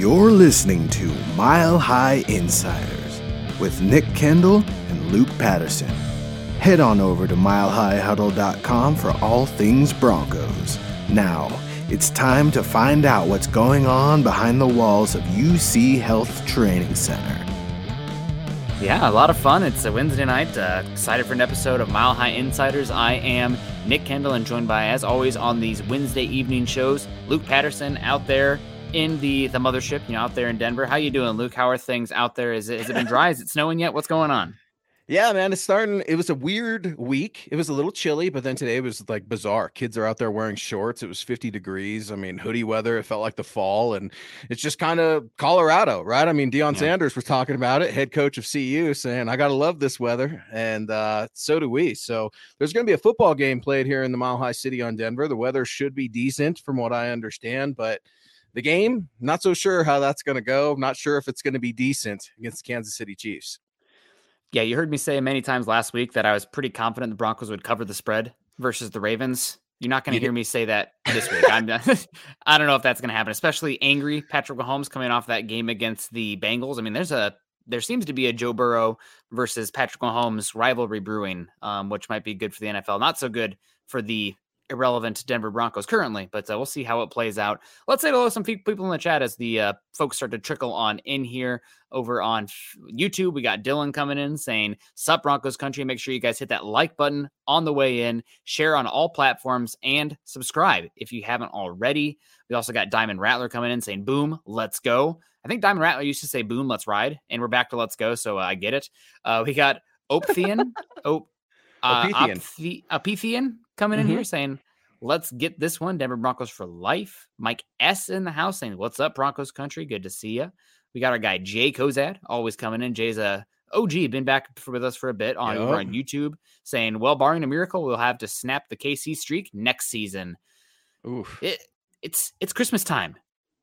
You're listening to Mile High Insiders with Nick Kendall and Luke Patterson. Head on over to milehighhuddle.com for all things Broncos. Now, it's time to find out what's going on behind the walls of UC Health Training Center. Yeah, a lot of fun. It's a Wednesday night. Uh, excited for an episode of Mile High Insiders. I am Nick Kendall and joined by, as always, on these Wednesday evening shows, Luke Patterson out there in the the mothership, you know, out there in Denver. How you doing, Luke? How are things out there? Is it has it been dry? Is it snowing yet? What's going on? Yeah, man, it's starting. It was a weird week. It was a little chilly, but then today was like bizarre. Kids are out there wearing shorts. It was 50 degrees. I mean, hoodie weather. It felt like the fall, and it's just kind of Colorado, right? I mean, Deion yeah. Sanders was talking about it, head coach of CU, saying, "I gotta love this weather," and uh, so do we. So there's going to be a football game played here in the Mile High City on Denver. The weather should be decent, from what I understand, but the game, not so sure how that's going to go. Not sure if it's going to be decent against the Kansas City Chiefs. Yeah, you heard me say many times last week that I was pretty confident the Broncos would cover the spread versus the Ravens. You're not going to hear me say that this week. I'm I don't know if that's going to happen, especially angry Patrick Mahomes coming off that game against the Bengals. I mean, there's a there seems to be a Joe Burrow versus Patrick Mahomes rivalry brewing, um, which might be good for the NFL. Not so good for the irrelevant to Denver Broncos currently, but uh, we'll see how it plays out. Let's say hello to some people in the chat as the uh, folks start to trickle on in here over on YouTube. We got Dylan coming in saying, Sup Broncos country. Make sure you guys hit that like button on the way in, share on all platforms, and subscribe if you haven't already. We also got Diamond Rattler coming in saying, Boom, let's go. I think Diamond Rattler used to say, Boom, let's ride. And we're back to let's go. So uh, I get it. Uh, we got Opthian. Op- uh, Opthian coming in mm-hmm. here saying, let's get this one. Denver Broncos for life. Mike S in the house saying, what's up, Broncos country? Good to see you. We got our guy Jay Kozad always coming in. Jay's a OG, been back with us for a bit on, yep. over on YouTube saying, well, barring a miracle, we'll have to snap the KC streak next season. Oof. It, it's it's Christmas time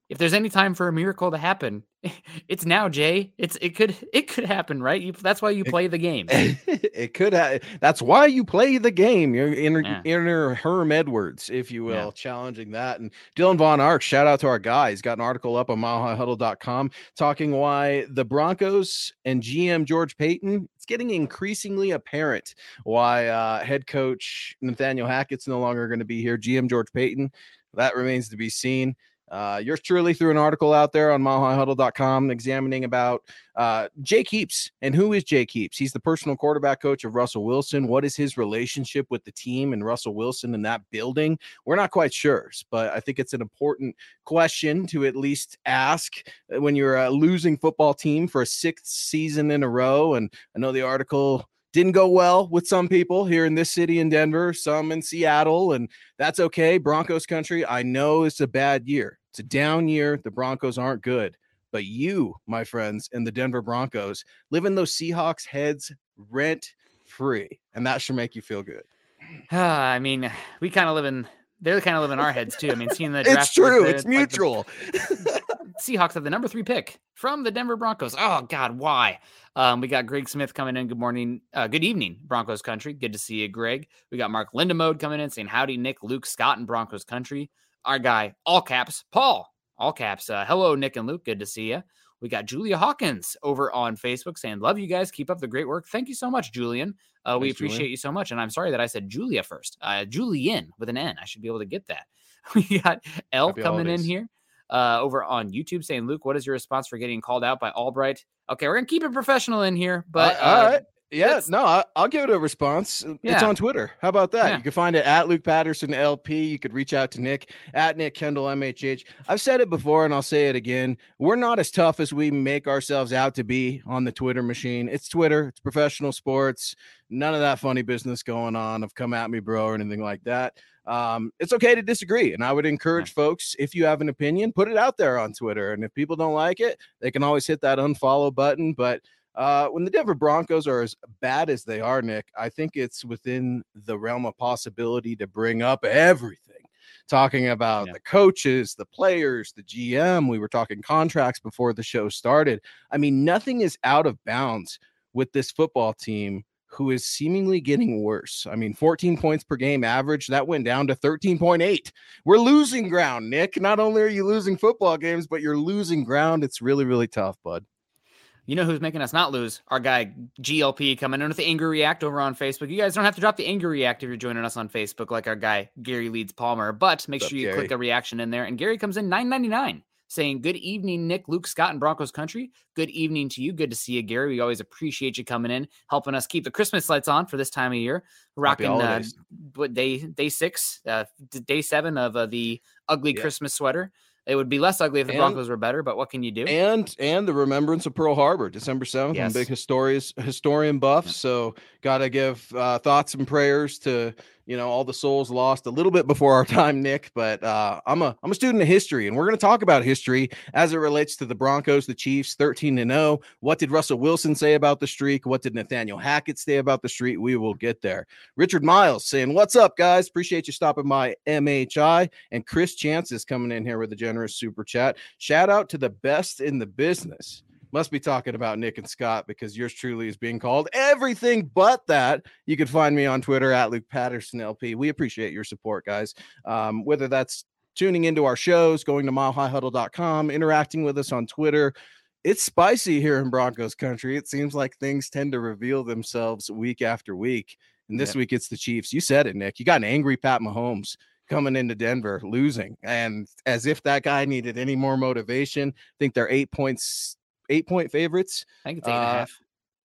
if there's any time for a miracle to happen, it's now, Jay. It's it could it could happen, right? You, that's why you play the game. it could. Ha- that's why you play the game. You're inner yeah. inner Herm Edwards, if you will, yeah. challenging that. And Dylan Von Arx, shout out to our guy. He's got an article up on milehighhuddle.com talking why the Broncos and GM George Paton. It's getting increasingly apparent why uh, head coach Nathaniel Hackett's no longer going to be here. GM George Paton. That remains to be seen. Uh, yours truly threw an article out there on milehighhuddle.com examining about uh, Jake Heaps and who is Jake Heaps. He's the personal quarterback coach of Russell Wilson. What is his relationship with the team and Russell Wilson in that building? We're not quite sure, but I think it's an important question to at least ask uh, when you're a losing football team for a sixth season in a row. And I know the article didn't go well with some people here in this city in Denver, some in Seattle, and that's okay. Broncos country, I know it's a bad year. It's a down year. The Broncos aren't good. But you, my friends, in the Denver Broncos live in those Seahawks heads rent free. And that should make you feel good. I mean, we kind of live in they're kind of living in our heads too. I mean, seeing the draft it's true. It's mulike mutual. The, Seahawks have the number three pick from the Denver Broncos. Oh God, why? Um, we got Greg Smith coming in. Good morning, uh, good evening, Broncos country. Good to see you, Greg. We got Mark Lindemode coming in saying howdy, Nick, Luke, Scott, and Broncos country. Our guy, all caps, Paul, all caps. Uh, hello, Nick and Luke. Good to see you. We got Julia Hawkins over on Facebook saying, Love you guys. Keep up the great work. Thank you so much, Julian. Uh, Thanks, we appreciate Julian. you so much. And I'm sorry that I said Julia first. Uh, Julian with an N. I should be able to get that. We got L Happy coming holidays. in here uh, over on YouTube saying, Luke, what is your response for getting called out by Albright? Okay, we're going to keep it professional in here, but. all right. Yeah, no, I, will give it a response. Yeah. It's on Twitter. How about that? Yeah. You can find it at Luke Patterson LP. You could reach out to Nick at Nick Kendall MHH. I've said it before and I'll say it again. We're not as tough as we make ourselves out to be on the Twitter machine. It's Twitter, it's professional sports. None of that funny business going on of come at me, bro, or anything like that. Um, it's okay to disagree. And I would encourage folks, if you have an opinion, put it out there on Twitter. And if people don't like it, they can always hit that unfollow button. But uh, when the Denver Broncos are as bad as they are, Nick, I think it's within the realm of possibility to bring up everything. Talking about yeah. the coaches, the players, the GM. We were talking contracts before the show started. I mean, nothing is out of bounds with this football team who is seemingly getting worse. I mean, 14 points per game average, that went down to 13.8. We're losing ground, Nick. Not only are you losing football games, but you're losing ground. It's really, really tough, bud. You know who's making us not lose? Our guy GLP coming in with the Angry React over on Facebook. You guys don't have to drop the Angry React if you're joining us on Facebook, like our guy Gary Leeds Palmer. But make What's sure up, you Gary? click a reaction in there. And Gary comes in 9.99 saying, Good evening, Nick, Luke, Scott, and Broncos Country. Good evening to you. Good to see you, Gary. We always appreciate you coming in, helping us keep the Christmas lights on for this time of year. Rocking uh, what day day six, uh, day seven of uh, the ugly yeah. Christmas sweater. It would be less ugly if the and, Broncos were better, but what can you do? And and the remembrance of Pearl Harbor, December seventh. Yes. I'm big historians historian buff, so gotta give uh, thoughts and prayers to you know all the souls lost a little bit before our time nick but uh, i'm a i'm a student of history and we're going to talk about history as it relates to the broncos the chiefs 13 and 0 what did russell wilson say about the streak? What did nathaniel hackett say about the streak? We will get there. Richard miles saying what's up guys? Appreciate you stopping by mhi and chris chance is coming in here with a generous super chat. Shout out to the best in the business must be talking about Nick and Scott because yours truly is being called everything but that. You can find me on Twitter at Luke Patterson LP. We appreciate your support, guys. Um, whether that's tuning into our shows, going to milehighhuddle.com, interacting with us on Twitter. It's spicy here in Broncos country. It seems like things tend to reveal themselves week after week. And this week it's the Chiefs. You said it, Nick. You got an angry Pat Mahomes coming into Denver losing. And as if that guy needed any more motivation, I think they're eight points eight point favorites. I think it's eight and a uh, half.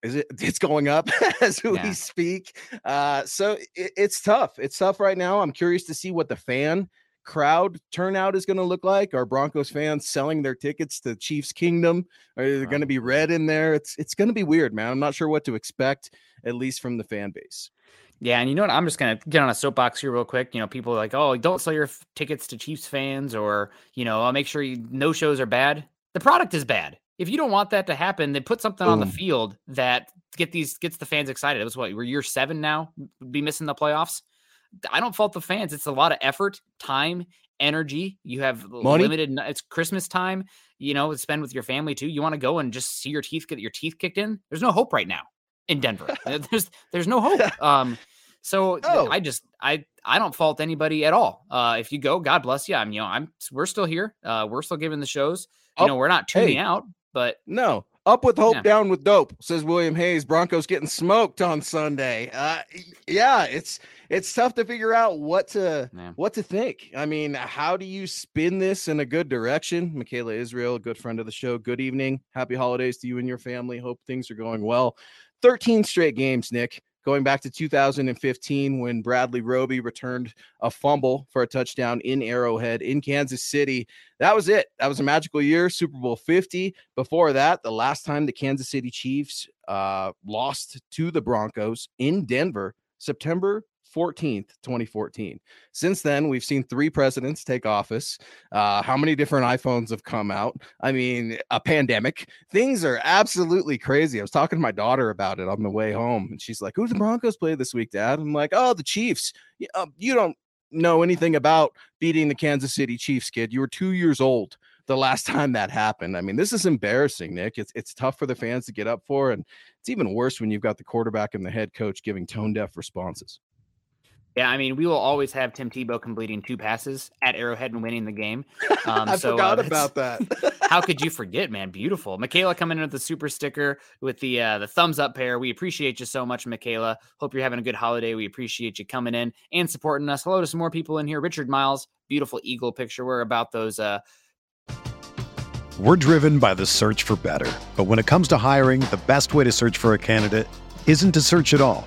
Is it? It's going up as we yeah. speak. Uh, so it, it's tough. It's tough right now. I'm curious to see what the fan crowd turnout is going to look like. Are Broncos fans selling their tickets to Chiefs Kingdom? Are there going to be red in there? It's it's going to be weird, man. I'm not sure what to expect, at least from the fan base. Yeah, and you know what? I'm just gonna get on a soapbox here real quick. You know, people are like, "Oh, don't sell your f- tickets to Chiefs fans," or you know, I'll make sure you no shows are bad. The product is bad if you don't want that to happen, then put something Boom. on the field that get these gets the fans excited. It was what we're year seven now, be missing the playoffs. I don't fault the fans. It's a lot of effort, time, energy. You have Money? limited. It's Christmas time. You know, spend with your family too. You want to go and just see your teeth get your teeth kicked in. There's no hope right now in Denver. there's there's no hope. Um, so oh. I just I I don't fault anybody at all. Uh, if you go, God bless you. I'm you know I'm we're still here. Uh, we're still giving the shows. You oh, know, we're not tuning hey. out, but no, up with hope, down with dope, says William Hayes. Broncos getting smoked on Sunday. Uh, yeah, it's it's tough to figure out what to yeah. what to think. I mean, how do you spin this in a good direction? Michaela Israel, good friend of the show. Good evening, happy holidays to you and your family. Hope things are going well. 13 straight games, Nick going back to 2015 when Bradley Roby returned a fumble for a touchdown in Arrowhead in Kansas City. That was it. That was a magical year, Super Bowl 50. Before that, the last time the Kansas City Chiefs uh, lost to the Broncos in Denver, September 14th, 2014. Since then, we've seen three presidents take office. Uh, how many different iPhones have come out? I mean, a pandemic. Things are absolutely crazy. I was talking to my daughter about it on the way home, and she's like, Who's the Broncos play this week, Dad? I'm like, Oh, the Chiefs. Uh, you don't know anything about beating the Kansas City Chiefs, kid. You were two years old the last time that happened. I mean, this is embarrassing, Nick. It's it's tough for the fans to get up for, and it's even worse when you've got the quarterback and the head coach giving tone deaf responses. Yeah, I mean, we will always have Tim Tebow completing two passes at Arrowhead and winning the game. Um, I so, forgot uh, about that. how could you forget, man? Beautiful, Michaela coming in with the super sticker with the uh, the thumbs up pair. We appreciate you so much, Michaela. Hope you're having a good holiday. We appreciate you coming in and supporting us. Hello to some more people in here. Richard Miles, beautiful eagle picture. We're about those. Uh... We're driven by the search for better, but when it comes to hiring, the best way to search for a candidate isn't to search at all.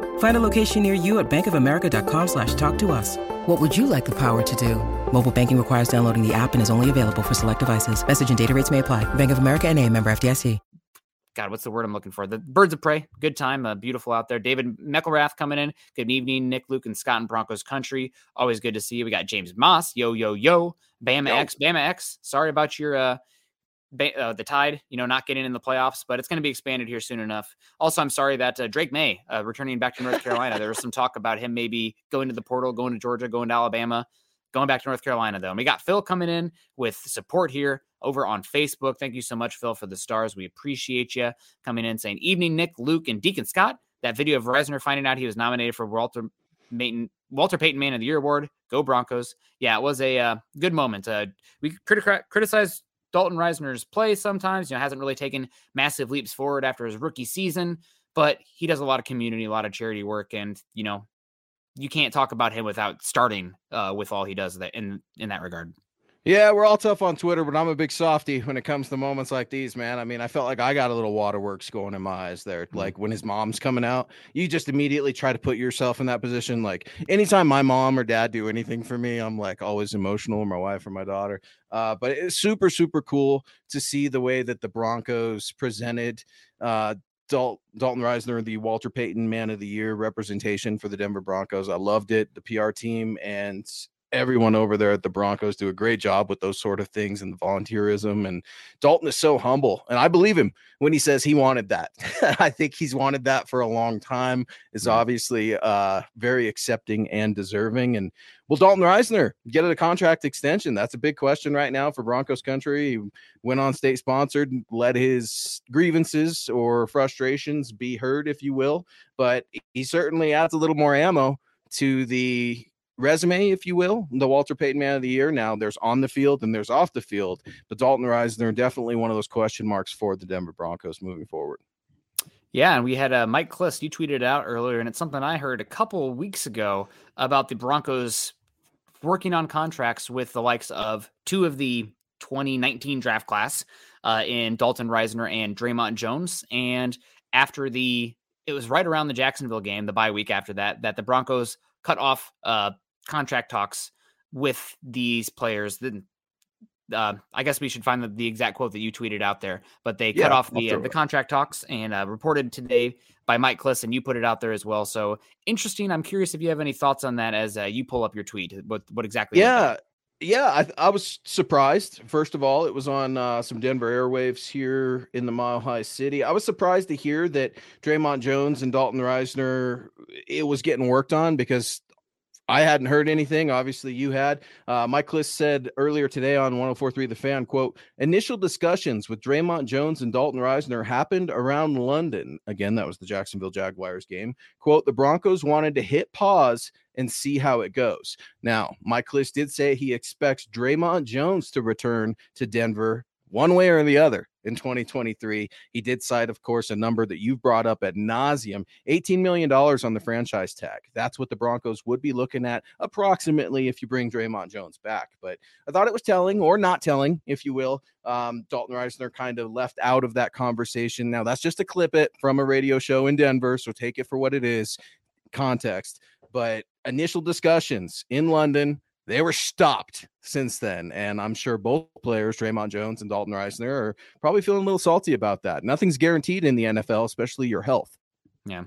Find a location near you at bankofamerica.com slash talk to us. What would you like the power to do? Mobile banking requires downloading the app and is only available for select devices. Message and data rates may apply. Bank of America and a member FDIC. God, what's the word I'm looking for? The birds of prey. Good time. Uh, beautiful out there. David McElrath coming in. Good evening, Nick, Luke, and Scott in Broncos country. Always good to see you. We got James Moss. Yo, yo, yo. Bama yo. X. Bama X. Sorry about your uh, uh, the Tide, you know, not getting in the playoffs, but it's going to be expanded here soon enough. Also, I'm sorry that uh, Drake Maye uh, returning back to North Carolina. there was some talk about him maybe going to the portal, going to Georgia, going to Alabama, going back to North Carolina though. And we got Phil coming in with support here over on Facebook. Thank you so much, Phil, for the stars. We appreciate you coming in saying, "Evening, Nick, Luke, and Deacon Scott." That video of Risner finding out he was nominated for Walter Walter Payton Man of the Year award. Go Broncos! Yeah, it was a uh, good moment. Uh, we criti- criticized Dalton Risner's play sometimes. You know, hasn't really taken massive leaps forward after his rookie season, but he does a lot of community, a lot of charity work, and you know, you can't talk about him without starting uh, with all he does that in in that regard. Yeah, we're all tough on Twitter, but I'm a big softy when it comes to moments like these, man. I mean, I felt like I got a little waterworks going in my eyes there. Mm-hmm. Like when his mom's coming out, you just immediately try to put yourself in that position. Like anytime my mom or dad do anything for me, I'm like always emotional, my wife or my daughter. Uh, but it's super, super cool to see the way that the Broncos presented uh, Dal- Dalton Risner, the Walter Payton Man of the Year representation for the Denver Broncos. I loved it. The PR team and everyone over there at the Broncos do a great job with those sort of things and the volunteerism. And Dalton is so humble, and I believe him when he says he wanted that. I think he's wanted that for a long time. Is mm-hmm. obviously uh, very accepting and deserving. And will Dalton Risner get a contract extension? That's a big question right now for Broncos country. He went on state sponsored, let his grievances or frustrations be heard, if you will. But he certainly adds a little more ammo to the resume, if you will, the Walter Payton Man of the Year. Now there's on the field and there's off the field, but Dalton Risner definitely one of those question marks for the Denver Broncos moving forward. Yeah, and we had uh, Mike Klis. You tweeted out earlier, and it's something I heard a couple weeks ago about the Broncos working on contracts with the likes of two of the 2019 draft class uh, in Dalton Risner and Dre'Mont Jones. And after the, it was right around the Jacksonville game, the bye week after that, that the Broncos cut off uh, contract talks with these players. Then uh, I guess we should find the, the, exact quote that you tweeted out there. But they yeah, cut off the uh, the contract talks and uh, reported today by Mike Klis, and you put it out there as well. So interesting. I'm curious if you have any thoughts on that as uh, you pull up your tweet. What what exactly? Yeah. Yeah, I, I, was surprised. First of all, it was on uh, some Denver airwaves here in the Mile High City. I was surprised to hear that Dre'Mont Jones and Dalton Risner it was getting worked on because I hadn't heard anything. Obviously, you had. Uh, Mike Klis said earlier today on 104.3 The Fan, quote, initial discussions with Dre'Mont Jones and Dalton Risner happened around London. Again, that was the Jacksonville Jaguars game. Quote, the Broncos wanted to hit pause and see how it goes. Now, Mike Klis did say he expects Dre'Mont Jones to return to Denver one way or the other in 2023. He did cite, of course, a number that you've brought up at nauseum $18 million on the franchise tag. That's what the Broncos would be looking at approximately if you bring Dre'Mont Jones back. But I thought it was telling or not telling, if you will. Um, Dalton Risner kind of left out of that conversation. Now, that's just a clip it from a radio show in Denver. So take it for what it is context. But initial discussions in London they were stopped since then. And I'm sure both players, Dre'Mont Jones and Dalton Risner, are probably feeling a little salty about that. Nothing's guaranteed in the NFL, especially your health. Yeah.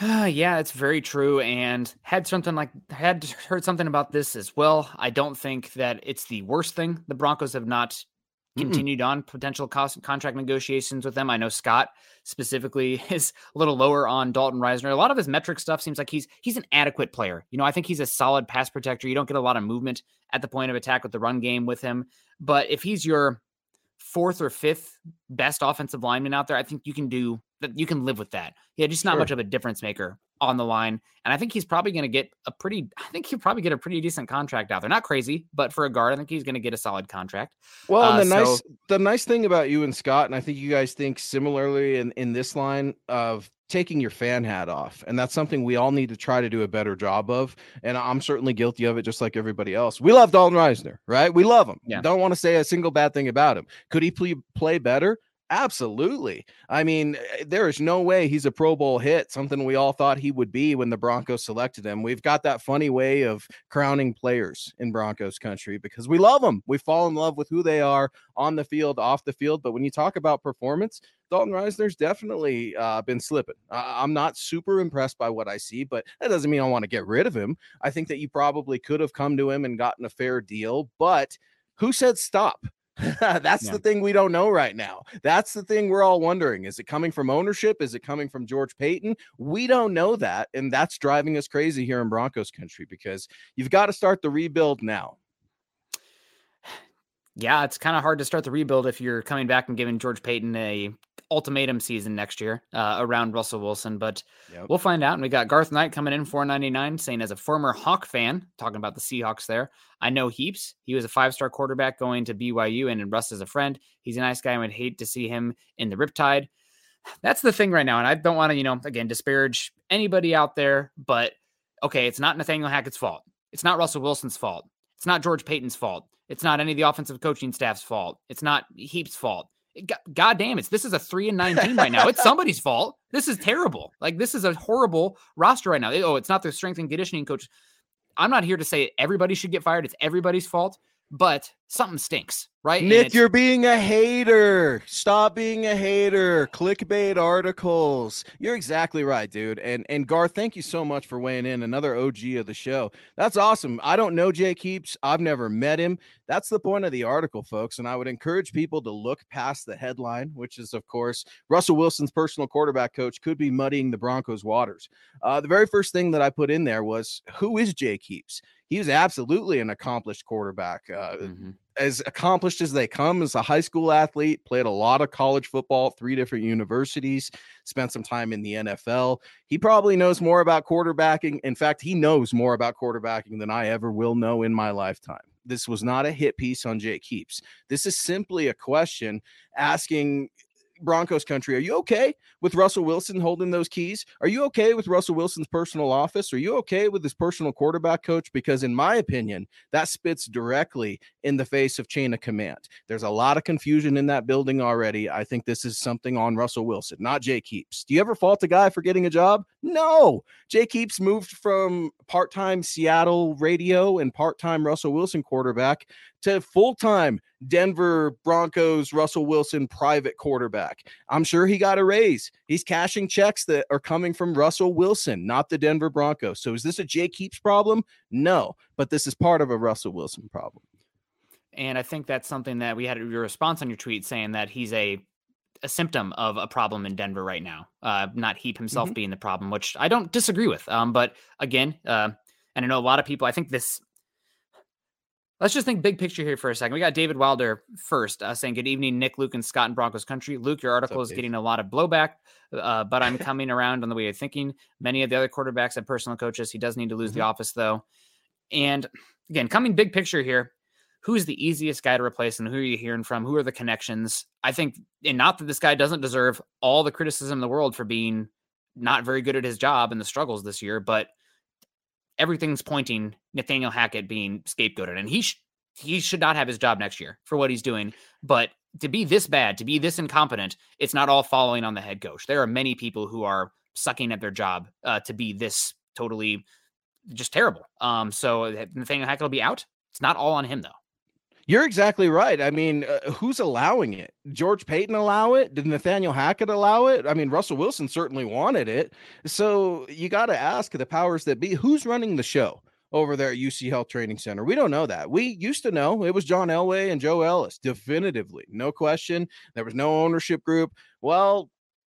yeah, it's very true. And had something like had heard something about this as well. I don't think that it's the worst thing. The Broncos have not Mm-hmm. continued on potential cost, contract negotiations with them. I know Scott specifically is a little lower on Dalton Risner. A lot of his metric stuff seems like he's he's an adequate player. You know, I think he's a solid pass protector. You don't get a lot of movement at the point of attack with the run game with him, but if he's your fourth or fifth best offensive lineman out there, I think you can do that. You can live with that. Yeah, just not sure. much of a difference maker on the line. And I think he's probably going to get a pretty, I think he'll probably get a pretty decent contract out there. Not crazy, but for a guard, I think he's going to get a solid contract. Well, uh, the so, nice, the nice thing about you and Scott, and I think you guys think similarly in, in this line of taking your fan hat off. And that's something we all need to try to do a better job of. And I'm certainly guilty of it, just like everybody else. We love Dalton Risner, right? We love him. Yeah. Don't want to say a single bad thing about him. Could he play, play better? Absolutely. I mean, eh, there is no way he's a Pro Bowl hit, something we all thought he would be when the Broncos selected him. We've got that funny way of crowning players in Broncos country because we love them. We fall in love with who they are on the field, off the field. But when you talk about performance, Dalton Risner's definitely uh, been slipping. I'm not super impressed by what I see, but that doesn't mean I want to get rid of him. I think that you probably could have come to him and gotten a fair deal, but who said stop? That's yeah. the thing we don't know right now. That's the thing we're all wondering. Is it coming from ownership? Is it coming from George Paton? We don't know that. And that's driving us crazy here in Broncos country because you've got to start the rebuild now. Yeah, it's kind of hard to start the rebuild if you're coming back and giving George Paton a ultimatum season next year uh, around Russell Wilson, but yep. we'll find out. And we got Garth Knight coming in 499 saying as a former Hawk fan, talking about the Seahawks there, I know heaps. He was a five-star quarterback going to BYU and Russ is a friend. He's a nice guy. I would hate to see him in the Riptide. That's the thing right now. And I don't want to, you know, again, disparage anybody out there, but okay, it's not Nathaniel Hackett's fault. It's not Russell Wilson's fault. It's not George Paton's fault. It's not any of the offensive coaching staff's fault. It's not Heap's fault. God damn it. This is a three and nine team right now. It's somebody's fault. This is terrible. Like, this is a horrible roster right now. Oh, it's not the strength and conditioning coach. I'm not here to say everybody should get fired. It's everybody's fault but something stinks, right? Nick, you're being a hater. Stop being a hater. Clickbait articles. You're exactly right, dude. And and Garth, thank you so much for weighing in. Another OG of the show. That's awesome. I don't know Jake Heaps. I've never met him. That's the point of the article, folks. And I would encourage people to look past the headline, which is, of course, Russell Wilson's personal quarterback coach could be muddying the Broncos' waters. Uh, the very first thing that I put in there was, who is Jake Heaps? He's absolutely an accomplished quarterback. Uh, mm-hmm. As accomplished as they come as a high school athlete, played a lot of college football, three different universities, spent some time in the NFL. He probably knows more about quarterbacking. In fact, he knows more about quarterbacking than I ever will know in my lifetime. This was not a hit piece on Jake Heaps. This is simply a question asking Broncos country, are you okay with Russell Wilson holding those keys? Are you okay with Russell Wilson's personal office? Are you okay with his personal quarterback coach? Because, in my opinion, that spits directly in the face of chain of command. There's a lot of confusion in that building already. I think this is something on Russell Wilson, not Jake Heaps. Do you ever fault a guy for getting a job? No. Jake Heaps moved from part time Seattle radio and part time Russell Wilson quarterback to full time Denver Broncos Russell Wilson private quarterback. I'm sure he got a raise. He's cashing checks that are coming from Russell Wilson, not the Denver Broncos. So is this a Jake Heaps problem? No, but this is part of a Russell Wilson problem. And I think that's something that we had your response on your tweet saying that he's a a symptom of a problem in Denver right now. Uh, not Heap himself mm-hmm. being the problem, which I don't disagree with. Um, but again, uh, and I know a lot of people. I think this Let's just think big picture here for a second. We got David Wilder first uh, saying, Good evening, Nick, Luke, and Scott in Broncos country. Luke, your article up, is Dave? getting a lot of blowback, uh, but I'm coming around on the way of thinking. Many of the other quarterbacks have personal coaches. He does need to lose mm-hmm. the office, though. And again, coming big picture here, who's the easiest guy to replace and who are you hearing from? Who are the connections? I think, and not that this guy doesn't deserve all the criticism in the world for being not very good at his job and the struggles this year, but everything's pointing Nathaniel Hackett being scapegoated, and he sh- he should not have his job next year for what he's doing. But to be this bad, to be this incompetent, it's not all following on the head coach. There are many people who are sucking at their job uh, to be this totally just terrible. Um, so Nathaniel Hackett will be out. It's not all on him though. You're exactly right. I mean, uh, who's allowing it? George Paton allow it? Did Nathaniel Hackett allow it? I mean, Russell Wilson certainly wanted it. So you got to ask the powers that be who's running the show over there at UC Health Training Center. We don't know that. We used to know it was John Elway and Joe Ellis, definitively, no question. There was no ownership group. Well,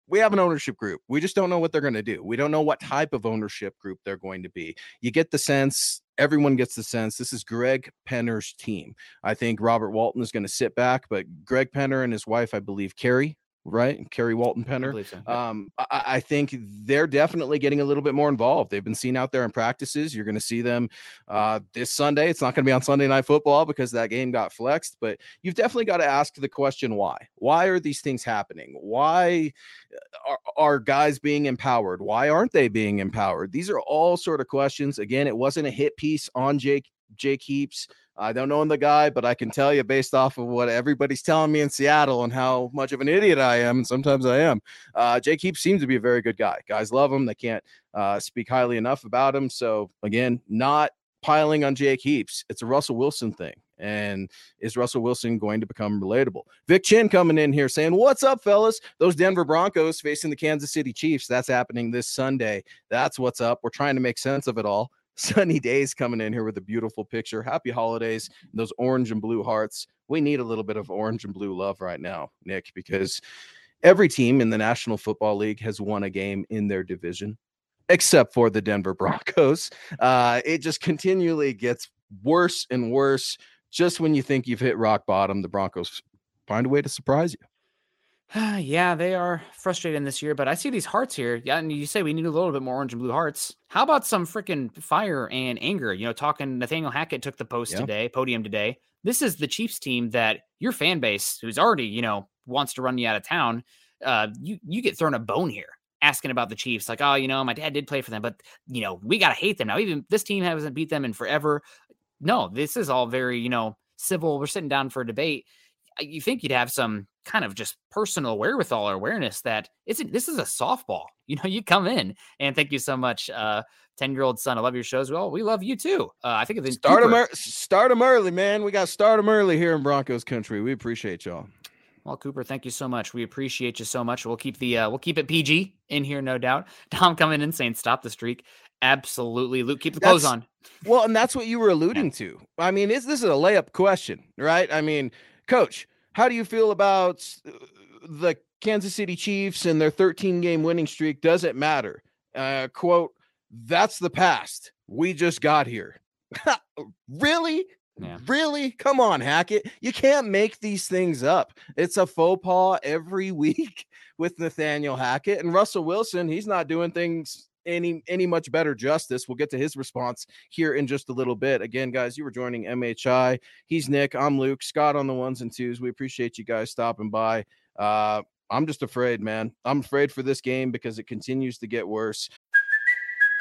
we have an ownership group. We just don't know what they're going to do. We don't know what type of ownership group they're going to be. You get the sense, everyone gets the sense this is Greg Penner's team. I think Robert Walton is going to sit back, but Greg Penner and his wife, I believe, Carrie, right? Carrie Walton Penner. I, so. yeah. um, I, I, think they're definitely getting a little bit more involved. They've been seen out there in practices. You're going to see them uh, this Sunday. It's not going to be on Sunday Night Football because that game got flexed, but you've definitely got to ask the question why? Why are these things happening? Why uh, are, are guys being empowered? Why aren't they being empowered? These are all sort of questions. Again, it wasn't a hit piece on Jake Jake Heaps. I don't know the guy, but I can tell you based off of what everybody's telling me in Seattle and how much of an idiot I am. And sometimes I am. Uh, Jake Heaps seems to be a very good guy. Guys love him. They can't uh, speak highly enough about him. So again, not piling on Jake Heaps. It's a Russell Wilson thing. And is Russell Wilson going to become relatable? Vic Chin coming in here saying, What's up, fellas? Those Denver Broncos facing the Kansas City Chiefs. That's happening this Sunday. That's what's up. We're trying to make sense of it all sunny days coming in here with a beautiful picture. Happy holidays. Those orange and blue hearts. We need a little bit of orange and blue love right now, Nick, because every team in the National Football League has won a game in their division, except for the Denver Broncos. Uh, it just continually gets worse and worse. Just when you think you've hit rock bottom, the Broncos find a way to surprise you. yeah, they are frustrating this year, but I see these hearts here. Yeah, and you say we need a little bit more orange and blue hearts. How about some freaking fire and anger? You know, talking Nathaniel Hackett took the post yeah. today, podium today. This is the Chiefs team that your fan base, who's already, you know, wants to run you out of town, uh, you you get thrown a bone here asking about the Chiefs. Like, oh, you know, my dad did play for them, but you know, we gotta hate them now. Even this team hasn't beat them in forever. No, this is all very, you know, civil. We're sitting down for a debate you think you'd have some kind of just personal wherewithal or awareness that it's this is a softball. You know, you come in and thank you so much, uh, ten year old son. I love your shows. Well, we love you too. Uh, I think it's start them, er- start them early, man. We got to start them early here in Broncos country. We appreciate y'all. Well, Cooper, thank you so much. We appreciate you so much. We'll keep the uh, we'll keep it PG in here, no doubt. Tom coming in saying stop the streak. Absolutely, Luke, keep the clothes on. Well, and that's what you were alluding yeah. to. I mean, is this is a layup question, right? I mean, Coach, how do you feel about uh, the Kansas City Chiefs and their 13 game winning streak? Does it matter? Uh, quote, that's the past. We just got here. really? Yeah. Really? Come on, Hackett. You can't make these things up. It's a faux pas every week with Nathaniel Hackett and Russell Wilson. He's not doing things any any much better justice. We'll get to his response here in just a little bit. Again, guys, you were joining MHI. He's Nick. I'm Luke. Scott on the ones and twos. We appreciate you guys stopping by. Uh, I'm just afraid, man. I'm afraid for this game because it continues to get worse.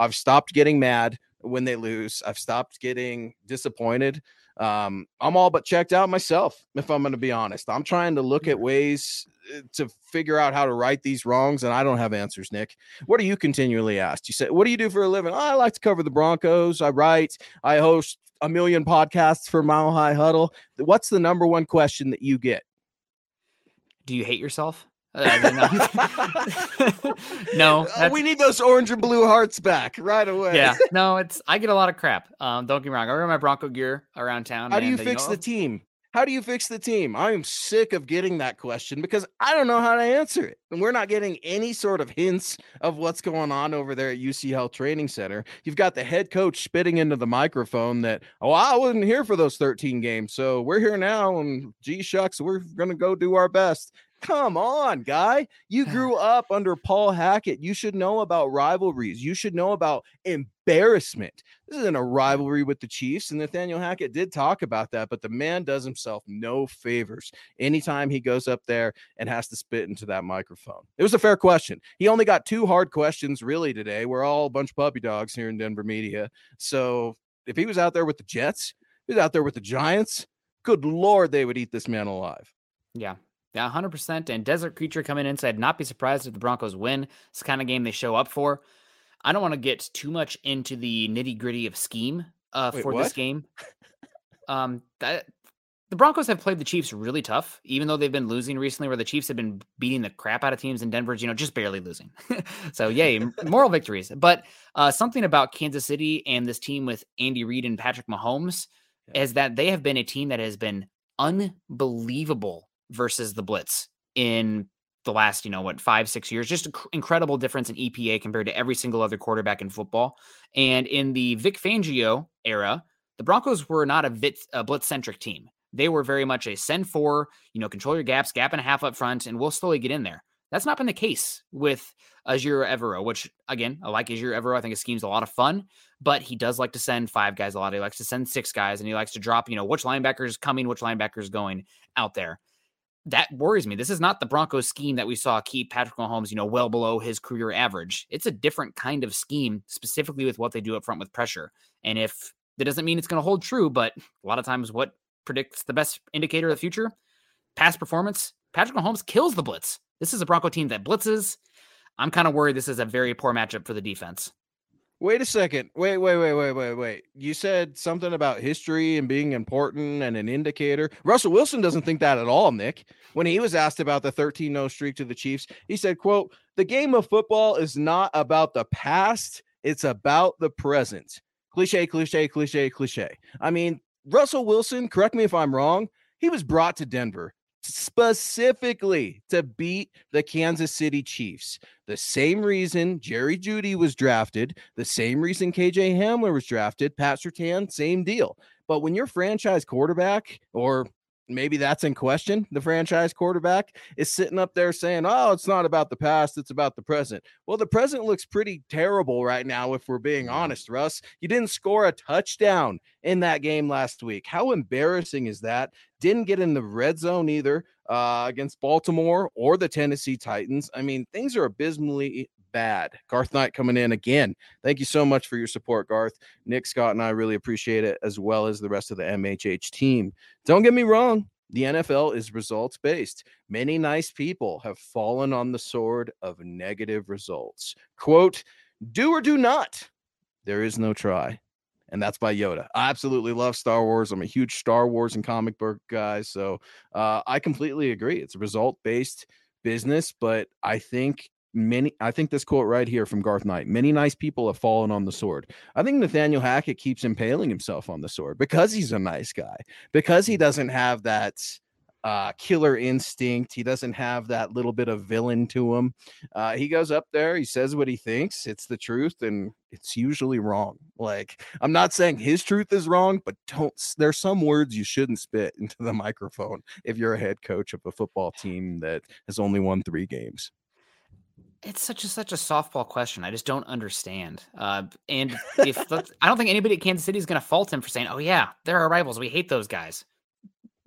I've stopped getting mad when they lose. I've stopped getting disappointed. Um, I'm all but checked out myself, if I'm going to be honest. I'm trying to look at ways uh, to figure out how to right these wrongs, and I don't have answers, Nick. What are you continually asked? You say, What do you do for a living? Oh, I like to cover the Broncos. I write, I host a million podcasts for Mile High Huddle. What's the number one question that you get? Do you hate yourself? Uh, no, uh, we need those orange and blue hearts back right away. Yeah, no, it's I get a lot of crap. Um, don't get me wrong. I wear my Bronco gear around town. How do you fix you know, the team? How do you fix the team? I am sick of getting that question because I don't know how to answer it. And we're not getting any sort of hints of what's going on over there at UC Health Training Center. You've got the head coach spitting into the microphone that, oh, I wasn't here for those 13 games. So we're here now. And gee shucks, we're going to go do our best. Come on, guy. You grew up under Paul Hackett. You should know about rivalries. You should know about embarrassment. This isn't a rivalry with the Chiefs. And Nathaniel Hackett did talk about that, but the man does himself no favors anytime he goes up there and has to spit into that microphone. It was a fair question. He only got two hard questions really today. We're all a bunch of puppy dogs here in Denver media. So if he was out there with the Jets, he was out there with the Giants, good Lord, they would eat this man alive. Yeah, yeah, 100%. And Desert Creature coming in said, not be surprised if the Broncos win. It's the kind of game they show up for. I don't want to get too much into the nitty gritty of scheme uh, Wait, for what? this game. Um, that the Broncos have played the Chiefs really tough, even though they've been losing recently, where the Chiefs have been beating the crap out of teams in Denver, you know, just barely losing. so, yay, moral victories. But uh, something about Kansas City and this team with Andy Reid and Patrick Mahomes yeah. is that they have been a team that has been unbelievable versus the blitz in the last, you know, what, five, six years. Just an incredible difference in EPA compared to every single other quarterback in football. And in the Vic Fangio era, the Broncos were not a, blitz centric team. They were very much a send four, you know, control your gaps, gap and a half up front, and we'll slowly get in there. That's not been the case with Ejiro Evero, which again, I like Ejiro Evero. I think his scheme's a lot of fun, but he does like to send five guys a lot. He likes to send six guys, and he likes to drop, you know, which linebackers coming, which linebackers going out there that worries me. This is not the Broncos scheme that we saw keep Patrick Mahomes, you know, well below his career average. It's a different kind of scheme, specifically with what they do up front with pressure. And if that doesn't mean it's going to hold true, but a lot of times what predicts the best indicator of the future, past performance, Patrick Mahomes kills the blitz. This is a Bronco team that blitzes. I'm kind of worried this is a very poor matchup for the defense. Wait a second. Wait, wait, wait, wait, wait, wait. You said something about history and being important and an indicator. Russell Wilson doesn't think that at all, Nick. When he was asked about the 13-0 streak to the Chiefs, he said, quote, the game of football is not about the past, it's about the present. Cliche, cliche, cliche, cliche. I mean, Russell Wilson, correct me if I'm wrong, he was brought to Denver specifically to beat the Kansas City Chiefs. The same reason Jerry Jeudy was drafted, the same reason KJ Hamler was drafted, Pat Surtain, same deal. But when your franchise quarterback or maybe that's in question. The franchise quarterback is sitting up there saying, Oh, it's not about the past, it's about the present. Well, the present looks pretty terrible right now, if we're being honest, Russ. You didn't score a touchdown in that game last week. How embarrassing is that? Didn't get in the red zone either uh, against Baltimore or the Tennessee Titans. I mean, things are abysmally bad. Garth Knight coming in again. Thank you so much for your support, Garth. Nick, Scott, and I really appreciate it, as well as the rest of the MHH team. Don't get me wrong. The NFL is results based. Many nice people have fallen on the sword of negative results. Quote, do or do not. There is no try. And that's by Yoda. I absolutely love Star Wars. I'm a huge Star Wars and comic book guy. So uh, I completely agree. It's a result based business, but I think many i think this quote right here from garth knight many nice people have fallen on the sword i think nathaniel hackett keeps impaling himself on the sword because he's a nice guy because he doesn't have that uh, killer instinct. He doesn't have that little bit of villain to him. Uh, he goes up there, he says what he thinks, it's the truth, and it's usually wrong. Like, I'm not saying his truth is wrong, but don't, there's some words you shouldn't spit into the microphone if you're a head coach of a football team that has only won three games. It's such a such a softball question. I just don't understand. Uh, and if I don't think anybody at Kansas City is going to fault him for saying, "Oh yeah, they're our rivals. We hate those guys."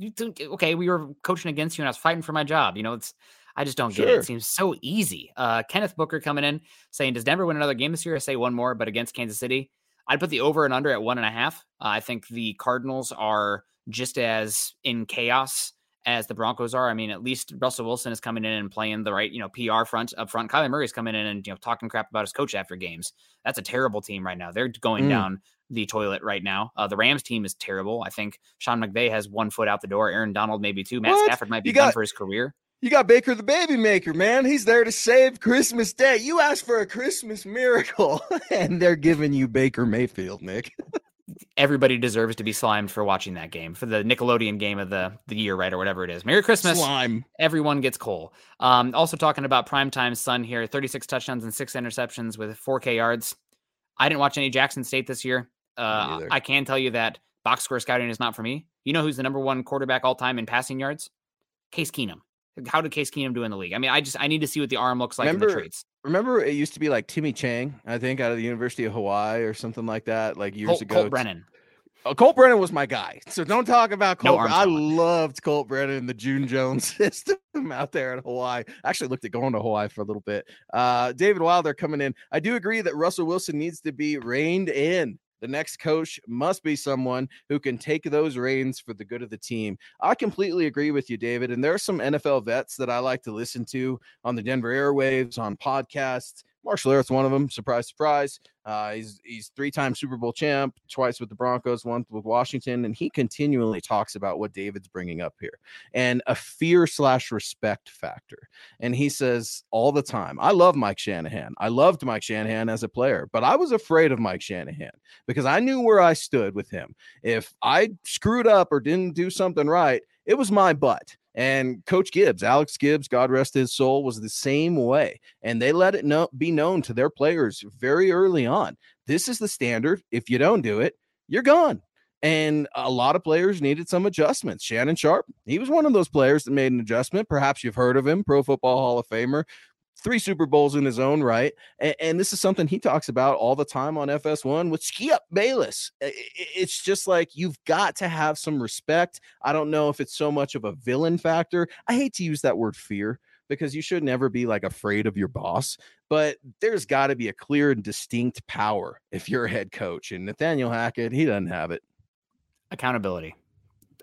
You think okay, we were coaching against you and I was fighting for my job. You know, it's I just don't sure. get it. It seems so easy. Uh, Kenneth Booker coming in saying, Does Denver win another game this year? I say one more, but against Kansas City. I'd put the over and under at one and a half. Uh, I think the Cardinals are just as in chaos as the Broncos are. I mean, at least Russell Wilson is coming in and playing the right, you know, PR front up front. Kyler Murray is coming in and you know talking crap about his coach after games. That's a terrible team right now. They're going mm. down the toilet right now. Uh, the Rams team is terrible. I think Sean McVay has one foot out the door. Aaron Donald maybe two. Matt what? Stafford might be got, done for his career. You got Baker the baby maker, man. He's there to save Christmas Day. You asked for a Christmas miracle, and they're giving you Baker Mayfield, Nick. Everybody deserves to be slimed for watching that game for the Nickelodeon game of the the year, right, or whatever it is. Merry Christmas, slime. Everyone gets coal. Um, also talking about primetime son here, 36 touchdowns and six interceptions with 4K yards. I didn't watch any Jackson State this year. Uh, I can tell you that box score scouting is not for me. You know who's the number one quarterback all time in passing yards? Case Keenum. How did Case Keenum do in the league? I mean, I just I need to see what the arm looks like remember, in the traits. Remember, it used to be like Timmy Chang, I think, out of the University of Hawaii or something like that, like years Colt, ago. Colt Brennan. Oh, Colt Brennan was my guy. So don't talk about Colt. No I loved Colt Brennan, in the June Jones system out there in Hawaii. I actually looked at going to Hawaii for a little bit. Uh, David Wilder coming in. I do agree that Russell Wilson needs to be reined in. The next coach must be someone who can take those reins for the good of the team. I completely agree with you, David. And there are some NFL vets that I like to listen to on the Denver airwaves, on podcasts. Mark Schlereth's one of them. Surprise, surprise. Uh, he's he's three-time Super Bowl champ, twice with the Broncos, once with Washington, and he continually talks about what David's bringing up here and a fear slash respect factor. And he says all the time, "I love Mike Shanahan. I loved Mike Shanahan as a player, but I was afraid of Mike Shanahan because I knew where I stood with him. If I screwed up or didn't do something right, it was my butt." And Coach Gibbs, Alex Gibbs, God rest his soul, was the same way. And they let it know, be known to their players very early on. This is the standard. If you don't do it, you're gone. And a lot of players needed some adjustments. Shannon Sharpe, he was one of those players that made an adjustment. Perhaps you've heard of him, Pro Football Hall of Famer three Super Bowls in his own right. And, and, this is something he talks about all the time on FS1 with Skip Bayless. It's just like you've got to have some respect. I don't know if it's so much of a villain factor. I hate to use that word fear because you should never be like afraid of your boss, but there's got to be a clear and distinct power if you're a head coach. And Nathaniel Hackett, he doesn't have it. Accountability.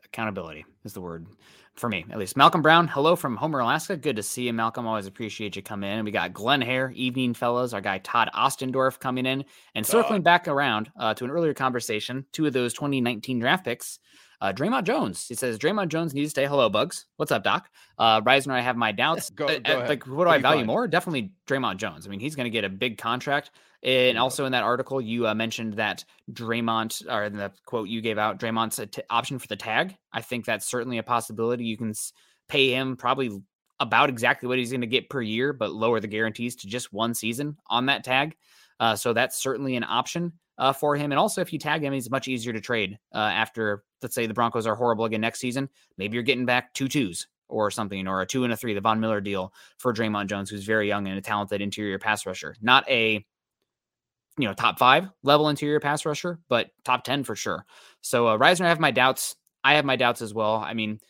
Accountability is the word for me at least. Malcolm Brown, hello from Homer, Alaska. Good to see you, Malcolm. Always appreciate you coming in. We got Glenn Hare, evening fellows. Our guy Todd Ostendorf coming in and circling back around uh, to an earlier conversation. Two of those 2019 draft picks. Uh, Dre'Mont Jones. He says Dre'Mont Jones needs to stay. Hello, Bugs. What's up, Doc? Uh, Risner, I have my doubts. go, uh, go uh, like, what do I value more? Definitely Dre'Mont Jones. I mean, he's going to get a big contract. And also in that article, you uh, mentioned that Dre'Mont, or in the quote you gave out, Dre'Mont's a t- option for the tag. I think that's certainly a possibility. You can s- pay him probably about exactly what he's going to get per year, but lower the guarantees to just one season on that tag. Uh, so that's certainly an option uh, for him. And also, if you tag him, he's much easier to trade uh, after, let's say, the Broncos are horrible again next season. Maybe you're getting back two twos or something, or a two and a three, the Von Miller deal for Dre'Mont Jones, who's very young and a talented interior pass rusher. Not a you know top five level interior pass rusher, but top ten for sure. So uh, Risner, I have my doubts. I have my doubts as well. I mean,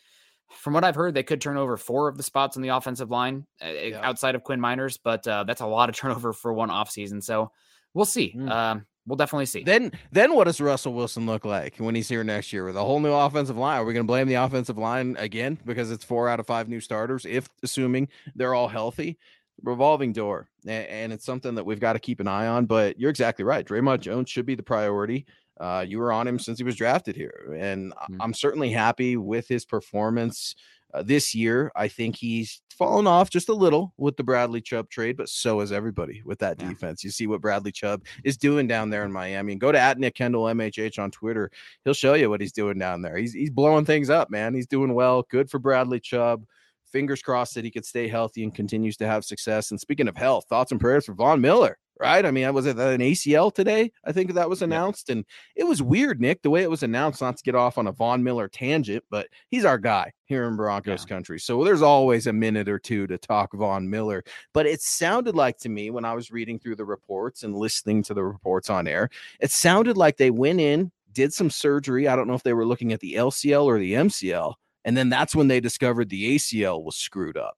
from what I've heard, they could turn over four of the spots on the offensive line uh, yeah. outside of Quinn Meinerz, but uh, that's a lot of turnover for one offseason. So we'll see. Mm. Um, we'll definitely see. Then, then what does Russell Wilson look like when he's here next year with a whole new offensive line? Are we going to blame the offensive line again because it's four out of five new starters, if assuming they're all healthy? revolving door, and it's something that we've got to keep an eye on. But you're exactly right. Dre'Mont Jones should be the priority. Uh, you were on him since he was drafted here, and mm-hmm. I'm certainly happy with his performance uh, this year. I think he's fallen off just a little with the Bradley Chubb trade, but so is everybody with that yeah. defense. You see what Bradley Chubb is doing down there in Miami. And go to at Nick Kendall MHH on Twitter. He'll show you what he's doing down there. He's he's blowing things up, man. He's doing well. Good for Bradley Chubb. Fingers crossed that he could stay healthy and continues to have success. And speaking of health, thoughts and prayers for Von Miller right? I mean, I was it an ACL today? I think that was announced, and it was weird, Nick, the way it was announced. Not to get off on a Von Miller tangent, but he's our guy here in Broncos yeah. country, so there's always a minute or two to talk Von Miller. But it sounded like to me when I was reading through the reports and listening to the reports on air, it sounded like they went in, did some surgery. I don't know if they were looking at the LCL or the MCL. And then that's when they discovered the ACL was screwed up.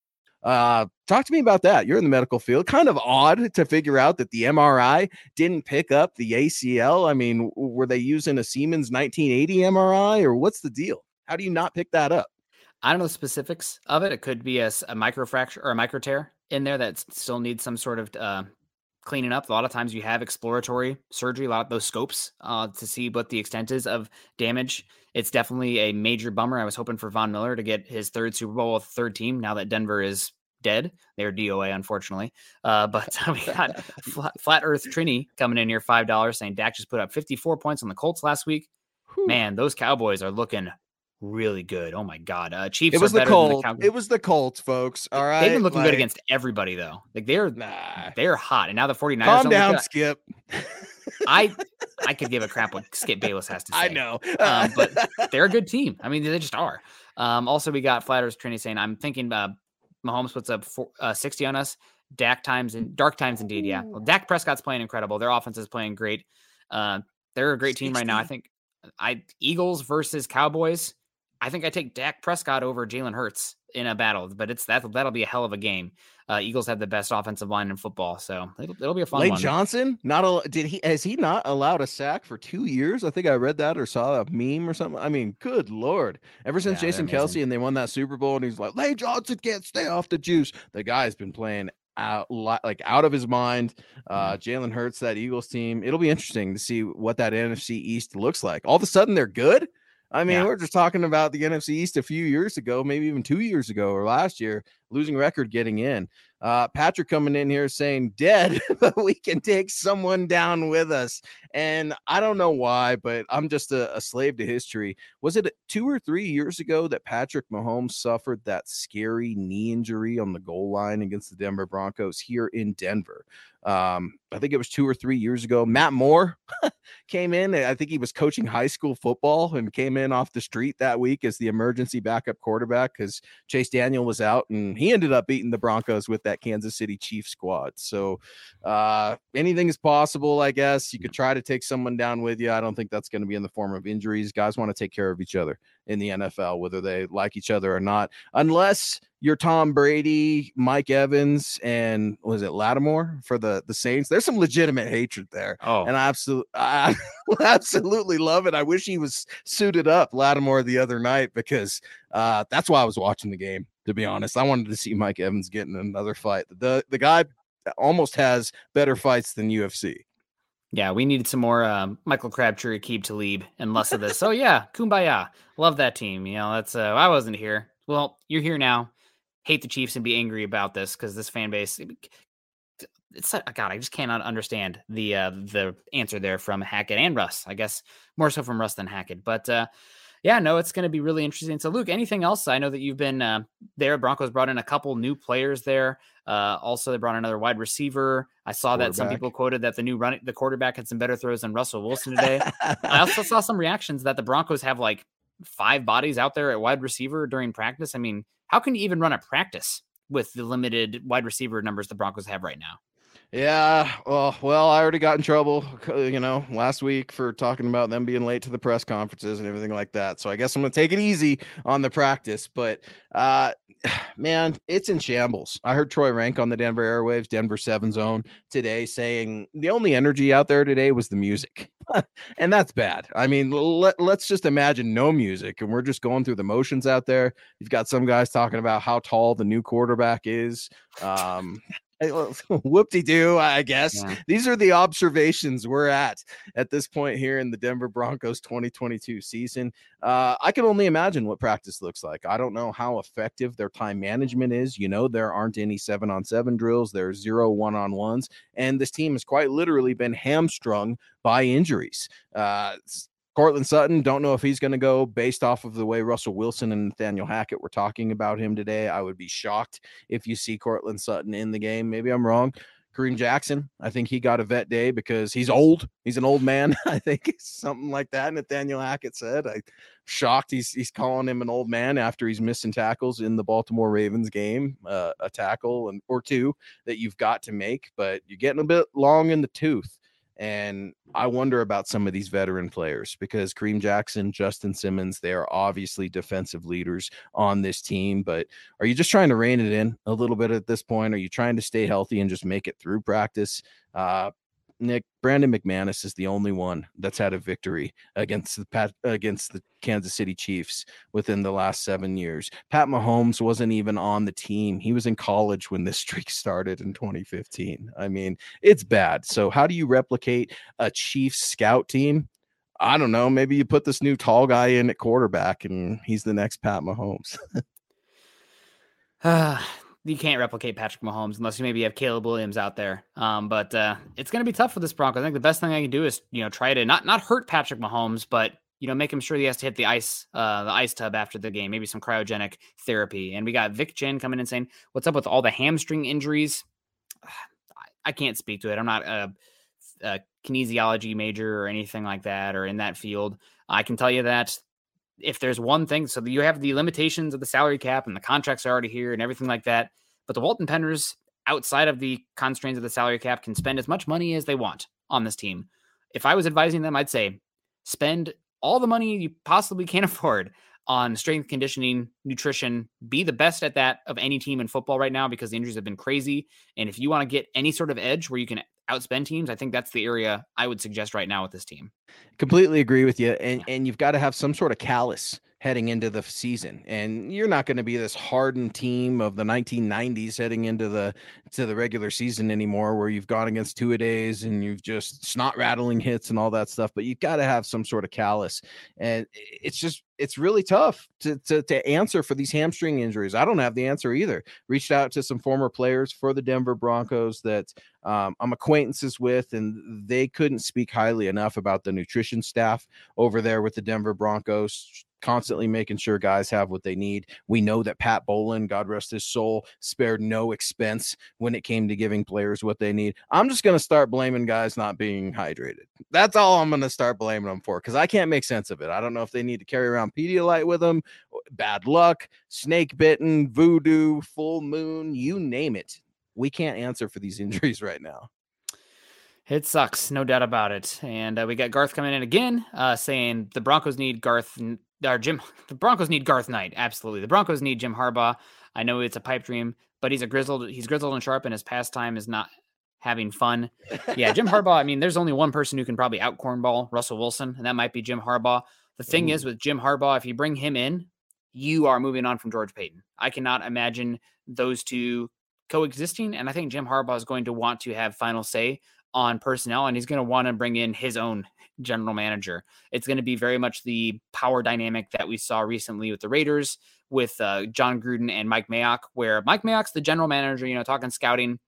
Uh, talk to me about that. You're in the medical field. Kind of odd to figure out that the MRI didn't pick up the ACL. I mean, were they using a Siemens 1980 MRI or what's the deal? How do you not pick that up? I don't know the specifics of it. It could be a, a microfracture or a micro tear in there that still needs some sort of uh, cleaning up. A lot of times you have exploratory surgery, a lot of those scopes uh, to see what the extent is of damage. It's definitely a major bummer. I was hoping for Von Miller to get his third Super Bowl with third team now that Denver is dead. They're DOA, unfortunately. Uh, but we got Flat, Flat Earth Trini coming in here, $5 saying Dak just put up 54 points on the Colts last week. Whew. Man, those Cowboys are looking really good. Oh my god, uh, Chiefs. It was the Colts. The it was the Colts, folks. All right, they've been looking like, good against everybody though. Like they're nah. they're hot, and now the 49ers. Calm down, Skip. I I could give a crap what Skip Bayless has to say. I know, um, but they're a good team. I mean, they just are. Um, also, we got Flatters Trini saying, "I'm thinking uh, Mahomes puts up four, uh, 60 on us. Dak times and dark times indeed. Yeah, well, Dak Prescott's playing incredible. Their offense is playing great. Uh, they're a great 60. team right now. I think I Eagles versus Cowboys. I think I take Dak Prescott over Jalen Hurts in a battle, but it's that that'll be a hell of a game. Uh, Eagles have the best offensive line in football, so it'll, it'll be a fun Lane one. Johnson not a, did he has he not allowed a sack for two years? I think I read that or saw a meme or something. I mean, good lord! Ever since yeah, Jason Kelce and they won that Super Bowl, and he's like, Lane Johnson can't stay off the juice. The guy's been playing out like out of his mind. Uh, mm-hmm. Jalen Hurts, that Eagles team. It'll be interesting to see what that NFC East looks like. All of a sudden, they're good. I mean, yeah. we're just talking about the NFC East a few years ago, maybe even two years ago or last year, losing record getting in. Uh, Patrick coming in here saying dead, but we can take someone down with us. And I don't know why, but I'm just a, a, slave to history. Was it two or three years ago that Patrick Mahomes suffered that scary knee injury on the goal line against the Denver Broncos here in Denver? Um, I think it was two or three years ago. Matt Moore came in. I think he was coaching high school football and came in off the street that week as the emergency backup quarterback because Chase Daniel was out, and he ended up beating the Broncos with that Kansas City Chief squad. So uh, anything is possible, I guess. You could try to take someone down with you. I don't think that's going to be in the form of injuries. Guys want to take care of each other in the NFL, whether they like each other or not, unless you're Tom Brady, Mike Evans, and was it Lattimore for the the Saints? There's some legitimate hatred there. Oh, and I absolutely, I absolutely love it. I wish he was suited up, Lattimore, the other night because uh, that's why I was watching the game. To be honest, I wanted to see Mike Evans getting another fight. The the guy almost has better fights than UFC. Yeah, we needed some more um, Michael Crabtree, Aqib Talib, and less of this. oh yeah, kumbaya. Love that team. You know, that's uh, I wasn't here. Well, you're here now. Hate the Chiefs and be angry about this because this fan base. It's God, I just cannot understand the uh, the answer there from Hackett and Russ. I guess more so from Russ than Hackett, but uh, yeah, no, it's going to be really interesting. So, Luke, anything else? I know that you've been uh, there. Broncos brought in a couple new players there. Uh, also, they brought another wide receiver. I saw that some people quoted that the new running the quarterback had some better throws than Russell Wilson today. I also saw some reactions that the Broncos have like five bodies out there at wide receiver during practice. I mean, how can you even run a practice with the limited wide receiver numbers the Broncos have right now? Yeah, well, well, I already got in trouble, you know, last week for talking about them being late to the press conferences and everything like that. So I guess I'm gonna take it easy on the practice. But uh man, it's in shambles. I heard Troy Renck on the Denver Airwaves, Denver Seven Zone today, saying the only energy out there today was the music, and that's bad. I mean, let, let's just imagine no music, and we're just going through the motions out there. You've got some guys talking about how tall the new quarterback is. Um, whoop-de doo i guess. Yeah. these are the observations we're at at this point here in the denver broncos 2022 season. Uh, i can only imagine what practice looks like. I don't know how effective their time management is. You know there aren't any seven on seven drills there's zero one-on-ones and this team has quite literally been hamstrung by injuries. Uh, Courtland Sutton, don't know if he's going to go based off of the way Russell Wilson and Nathaniel Hackett were talking about him today. I would be shocked if you see Courtland Sutton in the game. Maybe I'm wrong. Kareem Jackson, I think he got a vet day because he's old. He's an old man. I think something like that. Nathaniel Hackett said. I shocked he's he's calling him an old man after he's missing tackles in the Baltimore Ravens game, uh, a tackle and or two that you've got to make, but you're getting a bit long in the tooth. And I wonder about some of these veteran players because Kareem Jackson, Justin Simmons, they are obviously defensive leaders on this team. But are you just trying to rein it in a little bit at this point? Are you trying to stay healthy and just make it through practice? Uh, Nick Brandon McManus is the only one that's had a victory against the Pat against the Kansas City Chiefs within the last seven years. Pat Mahomes wasn't even on the team; he was in college when this streak started in 2015. I mean, it's bad. So, how do you replicate a Chiefs scout team? I don't know. Maybe you put this new tall guy in at quarterback, and he's the next Pat Mahomes. uh, you can't replicate Patrick Mahomes unless you maybe have Caleb Williams out there. Um, but uh, it's going to be tough for this Broncos. I think the best thing I can do is you know try to not not hurt Patrick Mahomes, but you know make him sure he has to hit the ice uh, the ice tub after the game, maybe some cryogenic therapy. And we got Vic Jen coming in saying, "What's up with all the hamstring injuries?" I can't speak to it. I'm not a, a kinesiology major or anything like that, or in that field. I can tell you that if there's one thing, so you have the limitations of the salary cap and the contracts are already here and everything like that. But the Walton Penners, outside of the constraints of the salary cap, can spend as much money as they want on this team. If I was advising them, I'd say spend all the money you possibly can afford on strength conditioning, nutrition, be the best at that of any team in football right now because the injuries have been crazy. And if you want to get any sort of edge where you can outspend teams, I think that's the area I would suggest right now with this team. Completely agree with you. And and you've got to have some sort of callus heading into the season. And you're not going to be this hardened team of the 1990s heading into the to the regular season anymore where you've gone against two a days and you've just snot rattling hits and all that stuff, but you've got to have some sort of callus. And it's just it's really tough to, to, to answer for these hamstring injuries. I don't have the answer either. Reached out to some former players for the Denver Broncos that um, I'm acquaintances with, and they couldn't speak highly enough about the nutrition staff over there with the Denver Broncos constantly making sure guys have what they need. We know that Pat Bowlen, God rest his soul, spared no expense when it came to giving players what they need. I'm just going to start blaming guys not being hydrated. That's all I'm going to start blaming them for because I can't make sense of it. I don't know if they need to carry around Pedialyte with them, bad luck, snake bitten, voodoo, full moon, you name it. We can't answer for these injuries right now. It sucks, no doubt about it. And uh, we got Garth coming in again, uh, saying the Broncos need Garth or Jim. The Broncos need Garth Knight. Absolutely, the Broncos need Jim Harbaugh. I know it's a pipe dream, but he's a grizzled. He's grizzled and sharp, and his pastime is not having fun. Yeah, Jim Harbaugh. I mean, there's only one person who can probably out cornball Russell Wilson, and that might be Jim Harbaugh. The thing Ooh. is with Jim Harbaugh, if you bring him in, you are moving on from George Paton. I cannot imagine those two coexisting, and I think Jim Harbaugh is going to want to have final say on personnel, and he's going to want to bring in his own general manager. It's going to be very much the power dynamic that we saw recently with the Raiders, with uh, Jon Gruden and Mike Mayock, where Mike Mayock's the general manager, you know, talking scouting.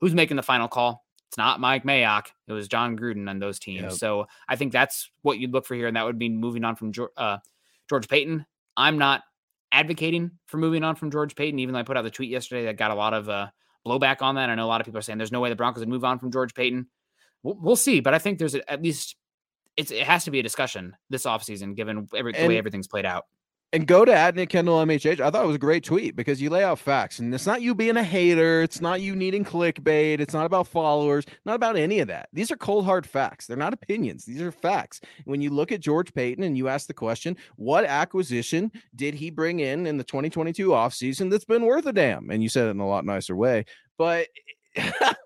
Who's making the final call? It's not Mike Mayock. It was Jon Gruden on those teams. Yep. So I think that's what you'd look for here. And that would be moving on from uh, George Paton. I'm not advocating for moving on from George Paton, even though I put out the tweet yesterday that got a lot of uh, blowback on that. I know a lot of people are saying there's no way the Broncos would move on from George Paton. We'll, we'll see. But I think there's a, at least it's it has to be a discussion this offseason given every, the way everything's played out. And go to at Nick Kendall MHH. I thought it was a great tweet because you lay out facts, and it's not you being a hater. It's not you needing clickbait. It's not about followers. Not about any of that. These are cold hard facts. They're not opinions. These are facts. When you look at George Paton and you ask the question, what acquisition did he bring in in the 2022 offseason that's been worth a damn? And you said it in a lot nicer way, but.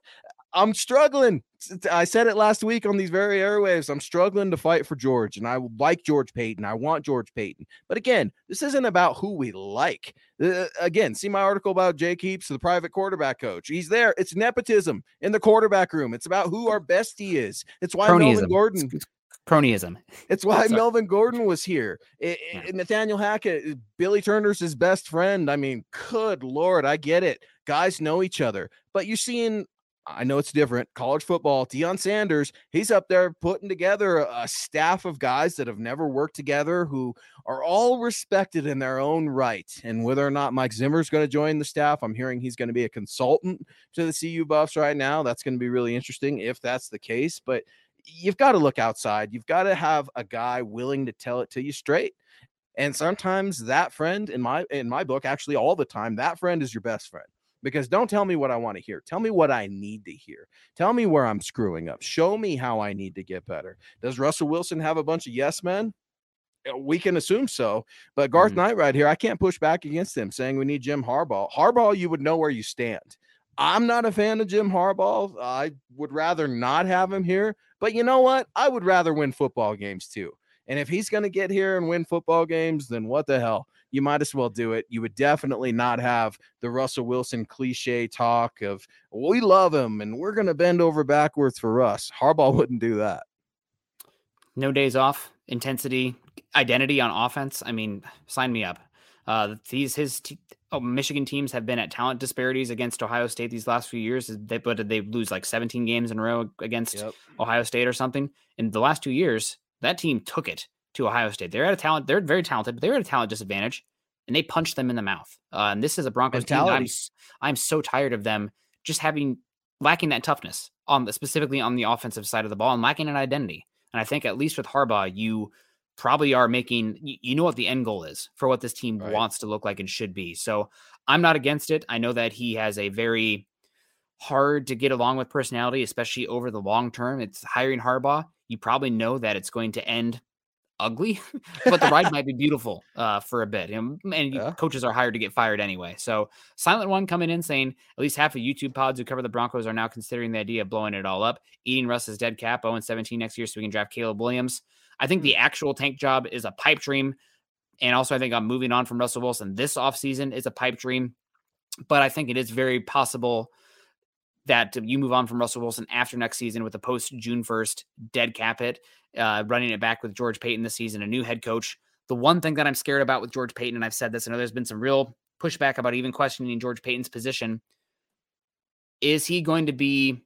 I'm struggling. I said it last week on these very airwaves. I'm struggling to fight for George, and I like George Paton. I want George Paton. But again, this isn't about who we like. Uh, again, see my article about Jake Heaps, the private quarterback coach. He's there. It's nepotism in the quarterback room. It's about who our bestie is. It's why Cronyism. Melvin Gordon. Cronyism. It's why Melvin Gordon was here. It, yeah. Nathaniel Hackett, Billy Turner's his best friend. I mean, good lord, I get it. Guys know each other, but you're seeing I know it's different. College football, Deion Sanders, he's up there putting together a staff of guys that have never worked together who are all respected in their own right. And whether or not Mike Zimmer is going to join the staff, I'm hearing he's going to be a consultant to the CU Buffs right now. That's going to be really interesting if that's the case. But you've got to look outside. You've got to have a guy willing to tell it to you straight. And sometimes that friend in my in my book, actually all the time, that friend is your best friend because don't tell me what I want to hear. Tell me what I need to hear. Tell me where I'm screwing up. Show me how I need to get better. Does Russell Wilson have a bunch of yes men? Uh, we can assume so. But Garth mm-hmm. Knight right here, I can't push back against him saying we need Jim Harbaugh. Harbaugh, you would know where you stand. I'm not a fan of Jim Harbaugh. I would rather not have him here. But you know what? I would rather win football games too. And if he's going to get here and win football games, then what the hell? You might as well do it. You would definitely not have the Russell Wilson cliche talk of we love him and we're going to bend over backwards for us. Harbaugh wouldn't do that. No days off, intensity, identity on offense. I mean, sign me up. Uh, these his oh, Michigan teams have been at talent disparities against Ohio State these last few years. They, but did they lose like 17 games in a row against yep. Ohio State or something? In the last two years, that team took it to Ohio State. They're at a talent. They're very talented, but they're at a talent disadvantage, and they punched them in the mouth. Uh, and this is a Broncos Mentality. team. I'm I'm so tired of them just having lacking that toughness on the, specifically on the offensive side of the ball and lacking an identity. And I think at least with Harbaugh, you probably are making you, you know what the end goal is for what this team right. wants to look like and should be. So I'm not against it. I know that he has a very hard to get along with personality, especially over the long term. It's hiring Harbaugh. You probably know that it's going to end ugly, but the ride might be beautiful uh, for a bit. And, and yeah. coaches are hired to get fired anyway. So, Silent One coming in saying at least half of YouTube pods who cover the Broncos are now considering the idea of blowing it all up, eating Russ's dead cap 0 17 next year so we can draft Caleb Williams. I think the hmm. actual tank job is a pipe dream. And also, I think I'm moving on from Russell Wilson this offseason is a pipe dream. But I think it is very possible that you move on from Russell Wilson after next season with a post June 1st dead cap hit, uh, running it back with George Paton this season, a new head coach. The one thing that I'm scared about with George Paton, and I've said this, I know there's been some real pushback about even questioning George Paton's position. Is he going to be,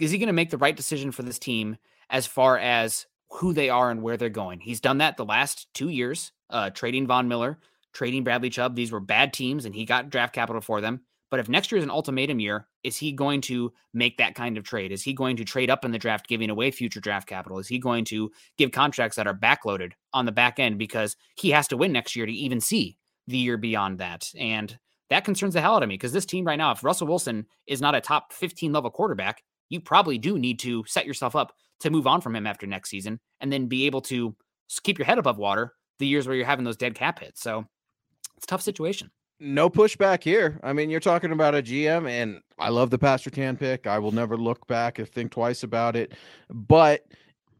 is he going to make the right decision for this team as far as who they are and where they're going? He's done that the last two years, uh, trading Von Miller, trading Bradley Chubb. These were bad teams, and he got draft capital for them. But if next year is an ultimatum year, is he going to make that kind of trade? Is he going to trade up in the draft, giving away future draft capital? Is he going to give contracts that are backloaded on the back end because he has to win next year to even see the year beyond that? And that concerns the hell out of me because this team right now, if Russell Wilson is not a top 15 level quarterback, you probably do need to set yourself up to move on from him after next season and then be able to keep your head above water the years where you're having those dead cap hits. So it's a tough situation no pushback here. I mean, you're talking about a GM, and I love the Pat Surtain pick. I will never look back and think twice about it. But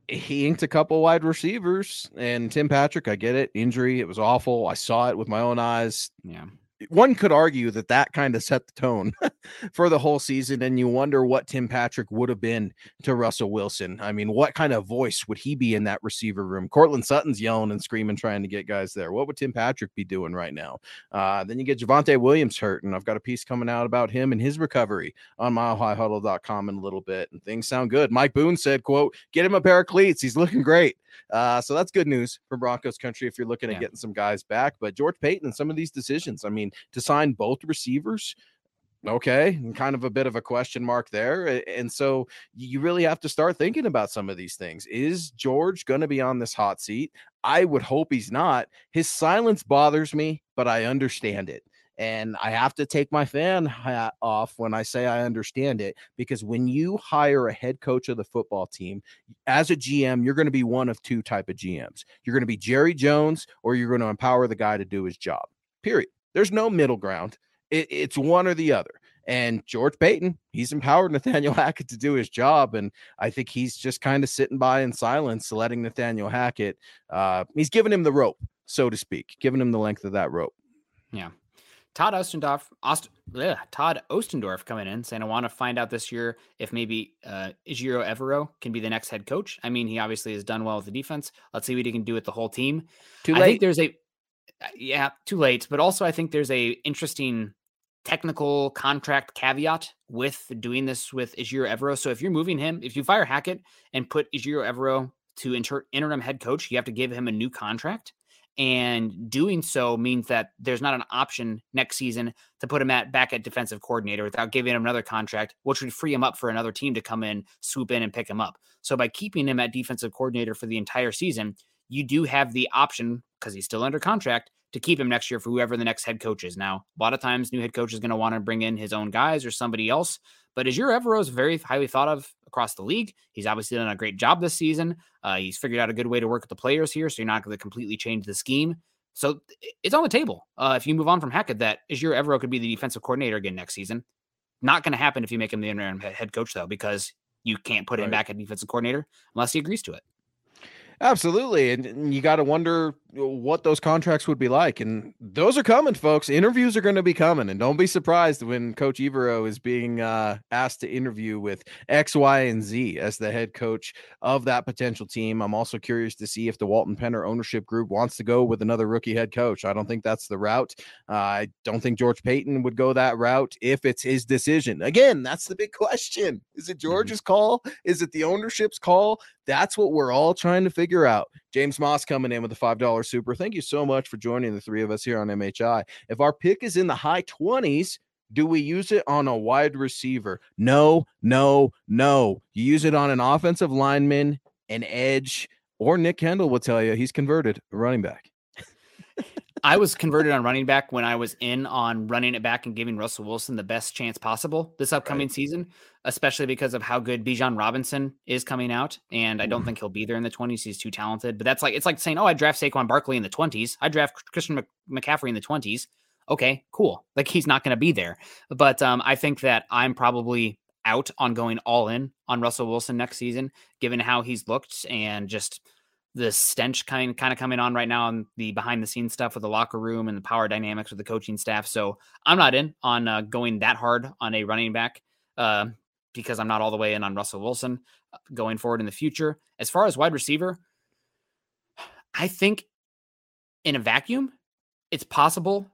he inked a couple wide receivers, and Tim Patrick, I get it. Injury, it was awful. I saw it with my own eyes. Yeah one could argue that that kind of set the tone for the whole season and you wonder what Tim Patrick would have been to Russell Wilson. I mean, what kind of voice would he be in that receiver room? Courtland Sutton's yelling and screaming trying to get guys there. What would Tim Patrick be doing right now? Uh, then you get Javonte Williams hurt and I've got a piece coming out about him and his recovery on milehighhuddle.com in a little bit and things sound good. Mike Boone said, quote, get him a pair of cleats. He's looking great. Uh, so that's good news for Broncos country if you're looking yeah. at getting some guys back. But George Paton, and some of these decisions, I mean, to sign both receivers, Okay, and kind of a bit of a question mark there. And so you really have to start thinking about some of these things. Is George going to be on this hot seat? I would hope he's not. His silence bothers me, but I understand it. And I have to take my fan hat off when I say I understand it because when you hire a head coach of the football team, as a GM, you're going to be one of two type of GMs. You're going to be Jerry Jones or you're going to empower the guy to do his job. Period. There's no middle ground. It, it's one or the other. And George Paton, he's empowered Nathaniel Hackett to do his job. And I think he's just kind of sitting by in silence, letting Nathaniel Hackett, uh, he's giving him the rope, so to speak, giving him the length of that rope. Yeah. Todd Ostendorf, Ost, ugh, Todd Ostendorf coming in saying, I want to find out this year if maybe uh, Evero can be the next head coach. I mean, he obviously has done well with the defense. Let's see what he can do with the whole team. Too late. I think there's a, uh, yeah, too late. But also, I think there's a interesting technical contract caveat with doing this with Ejiro Evero. So if you're moving him, if you fire Hackett and put Ejiro Evero to inter- interim head coach, you have to give him a new contract. And doing so means that there's not an option next season to put him at back at defensive coordinator without giving him another contract, which would free him up for another team to come in, swoop in, and pick him up. So by keeping him at defensive coordinator for the entire season, you do have the option because he's still under contract to keep him next year for whoever the next head coach is. Now, a lot of times, new head coach is going to want to bring in his own guys or somebody else. But Ejiro your is very highly thought of across the league. He's obviously done a great job this season. Uh, he's figured out a good way to work with the players here, so you're not going to completely change the scheme. So it's on the table. Uh, if you move on from Hackett, that Ejiro Evero could be the defensive coordinator again next season. Not going to happen if you make him the interim head coach, though, because you can't put right. him back at defensive coordinator unless he agrees to it. Absolutely. And you got to wonder what those contracts would be like. And those are coming, folks. Interviews are going to be coming. And don't be surprised when Coach Evero is being uh, asked to interview with X, Y, and Z as the head coach of that potential team. I'm also curious to see if the Walton Penner ownership group wants to go with another rookie head coach. I don't think that's the route. Uh, I don't think George Paton would go that route if it's his decision. Again, that's the big question. Is it mm-hmm. George's mm-hmm. call? Is it the ownership's call? That's what we're all trying to figure out. James Moss coming in with a $5 super. Thank you so much for joining the three of us here on MHI. If our pick is in the high 20s, do we use it on a wide receiver? No, no, no. You use it on an offensive lineman, an edge, or Nick Kendall will tell you he's converted running back. I was converted on running back when I was in on running it back and giving Russell Wilson the best chance possible this upcoming right. season, especially because of how good Bijan Robinson is coming out. And I don't think he'll be there in the 20s. He's too talented. But that's like, it's like saying, oh, I draft Saquon Barkley in the 20s. I draft Christian McCaffrey in the 20s. Okay, cool. Like he's not going to be there. But um, I think that I'm probably out on going all in on Russell Wilson next season, given how he's looked and just – the stench kind kind of coming on right now on the behind the scenes stuff with the locker room and the power dynamics with the coaching staff. So I'm not in on uh, going that hard on a running back uh, because I'm not all the way in on Russell Wilson uh, going forward in the future. As far as wide receiver, I think in a vacuum, it's possible.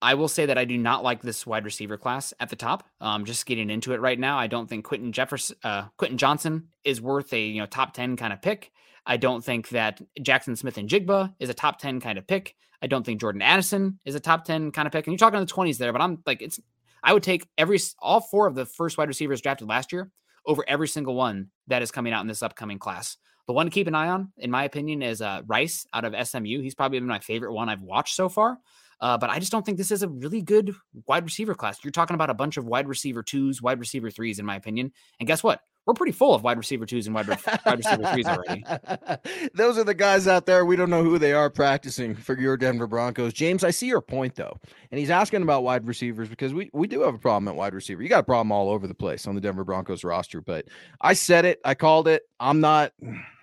I will say that I do not like this wide receiver class at the top. Um, just getting into it right now, I don't think Quentin Jefferson, uh, Quentin Johnston is worth a you know top ten kind of pick. I don't think that Jaxon Smith-Njigba is a top 10 kind of pick. I don't think Jordan Addison is a top 10 kind of pick. And you're talking in the 20s there, but I'm like, it's, I would take every, all four of the first wide receivers drafted last year over every single one that is coming out in this upcoming class. The one to keep an eye on, in my opinion, is uh, Rice out of SMU. He's probably been my favorite one I've watched so far. Uh, but I just don't think this is a really good wide receiver class. You're talking about a bunch of wide receiver twos, wide receiver threes, in my opinion. And guess what? We're pretty full of wide receiver twos and wide, wide receiver threes already. Those are the guys out there. We don't know who they are practicing for your Denver Broncos. James, I see your point though, and he's asking about wide receivers because we we do have a problem at wide receiver. You got a problem all over the place on the Denver Broncos roster. But I said it. I called it. I'm not.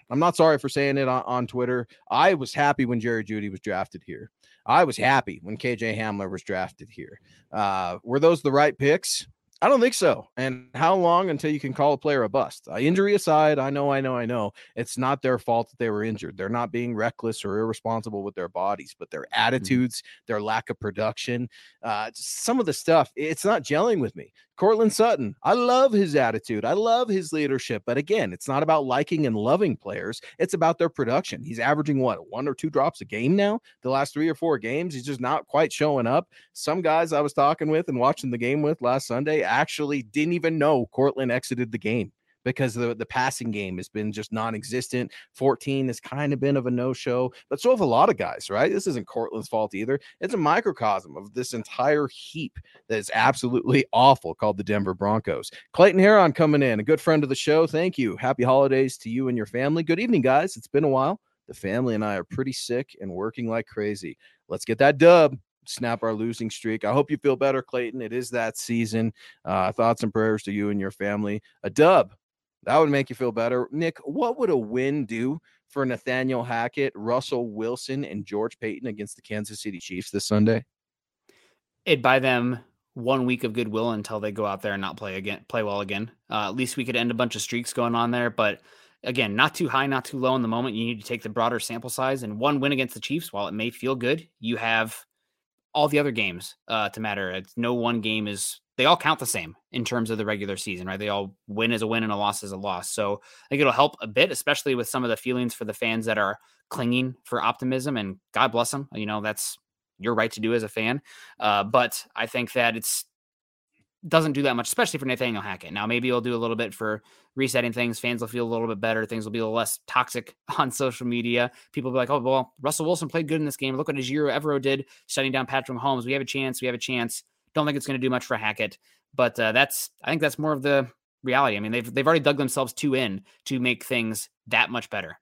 I'm not sorry for saying it on, on Twitter. I was happy when Jerry Jeudy was drafted here. I was happy when KJ Hamler was drafted here. Uh, were those the right picks? I don't think so. And how long until you can call a player a bust? Uh, injury aside, I know, I know, I know it's not their fault that they were injured. They're not being reckless or irresponsible with their bodies, but their mm-hmm. attitudes, their lack of production, uh, some of the stuff, it's not gelling with me. Courtland Sutton, I love his attitude. I love his leadership. But again, it's not about liking and loving players. It's about their production. He's averaging what, one or two drops a game now? The last three or four games, he's just not quite showing up. Some guys I was talking with and watching the game with last Sunday actually didn't even know Courtland exited the game because the, the passing game has been just non-existent. 14 has kind of been of a no-show, but so have a lot of guys, right? This isn't Courtland's fault either. It's a microcosm of this entire heap that is absolutely awful called the Denver Broncos. Clayton Heron coming in, a good friend of the show. Thank you. Happy holidays to you and your family. Good evening, guys. It's been a while. The family and I are pretty sick and working like crazy. Let's get that dub snap our losing streak. I hope you feel better, Clayton. It is that season. Uh, thoughts and prayers to you and your family. A dub that would make you feel better. Nick, what would a win do for Nathaniel Hackett, Russell Wilson, and George Paton against the Kansas City Chiefs this Sunday? It'd buy them one week of goodwill until they go out there and not play again, play well again. Uh, at least we could end a bunch of streaks going on there. But again, not too high, not too low in the moment. You need to take the broader sample size. And one win against the Chiefs, while it may feel good, you have all the other games uh, to matter. It's, no one game is they all count the same in terms of the regular season, right? They all win as a win and a loss as a loss. So I think it'll help a bit, especially with some of the feelings for the fans that are clinging for optimism. And God bless them. You know, that's your right to do as a fan. Uh, but I think that it's doesn't do that much, especially for Nathaniel Hackett. Now, maybe it'll do a little bit for resetting things. Fans will feel a little bit better. Things will be a little less toxic on social media. People will be like, oh, well, Russell Wilson played good in this game. Look what Ejiro Evero did shutting down Patrick Mahomes. We have a chance. We have a chance. Don't think it's going to do much for Hackett, but uh, that's I think that's more of the reality. I mean, they've they've already dug themselves too in to make things that much better.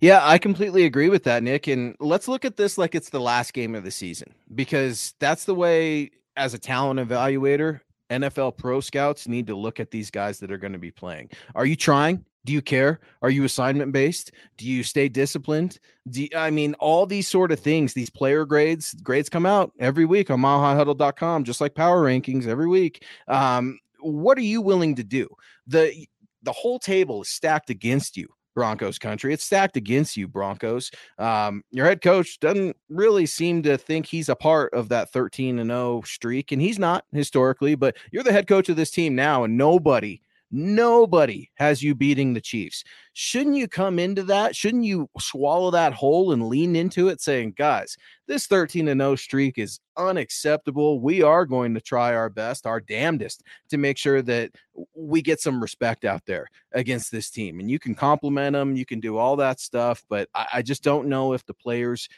Yeah, I completely agree with that, Nick. And let's look at this like it's the last game of the season because that's the way, as a talent evaluator, NFL pro scouts need to look at these guys that are going to be playing. Are you trying? Do you care? Are you assignment based? Do you stay disciplined? You, I mean all these sort of things? These player grades, grades come out every week on milehighhuddle.com, just like power rankings every week. Um, what are you willing to do? The the whole table is stacked against you. Broncos country. It's stacked against you, Broncos. Um, your head coach doesn't really seem to think he's a part of that 13 and 0 streak, and he's not historically, but you're the head coach of this team now, and nobody Nobody has you beating the Chiefs. Shouldn't you come into that? Shouldn't you swallow that whole and lean into it saying, guys, this 13 0 streak is unacceptable. We are going to try our best, our damnedest to make sure that we get some respect out there against this team. And you can compliment them, you can do all that stuff, but I, I just don't know if the players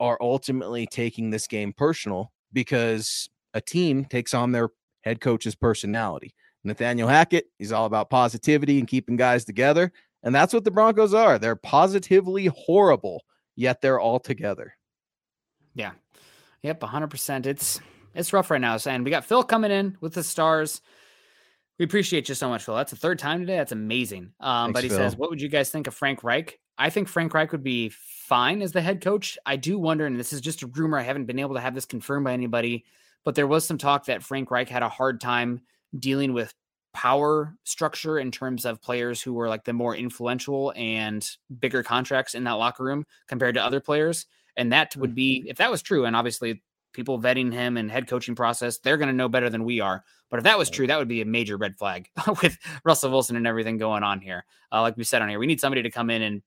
are ultimately taking this game personal because a team takes on their head coach's personality. Nathaniel Hackett, he's all about positivity and keeping guys together. And that's what the Broncos are. They're positively horrible, yet they're all together. Yeah. Yep, 100%. It's it's rough right now. And we got Phil coming in with the stars. We appreciate you so much, Phil. That's the third time today. That's amazing. Um, Thanks, but he Phil. says, What would you guys think of Frank Reich? I think Frank Reich would be fine as the head coach. I do wonder, and this is just a rumor. I haven't been able to have this confirmed by anybody, but there was some talk that Frank Reich had a hard time dealing with power structure in terms of players who were like the more influential and bigger contracts in that locker room compared to other players. And that would be, mm-hmm. if that was true, and obviously people vetting him and head coaching process, they're going to know better than we are. But if that was true, that would be a major red flag with Russell Wilson and everything going on here. Uh, like we said on here, we need somebody to come in and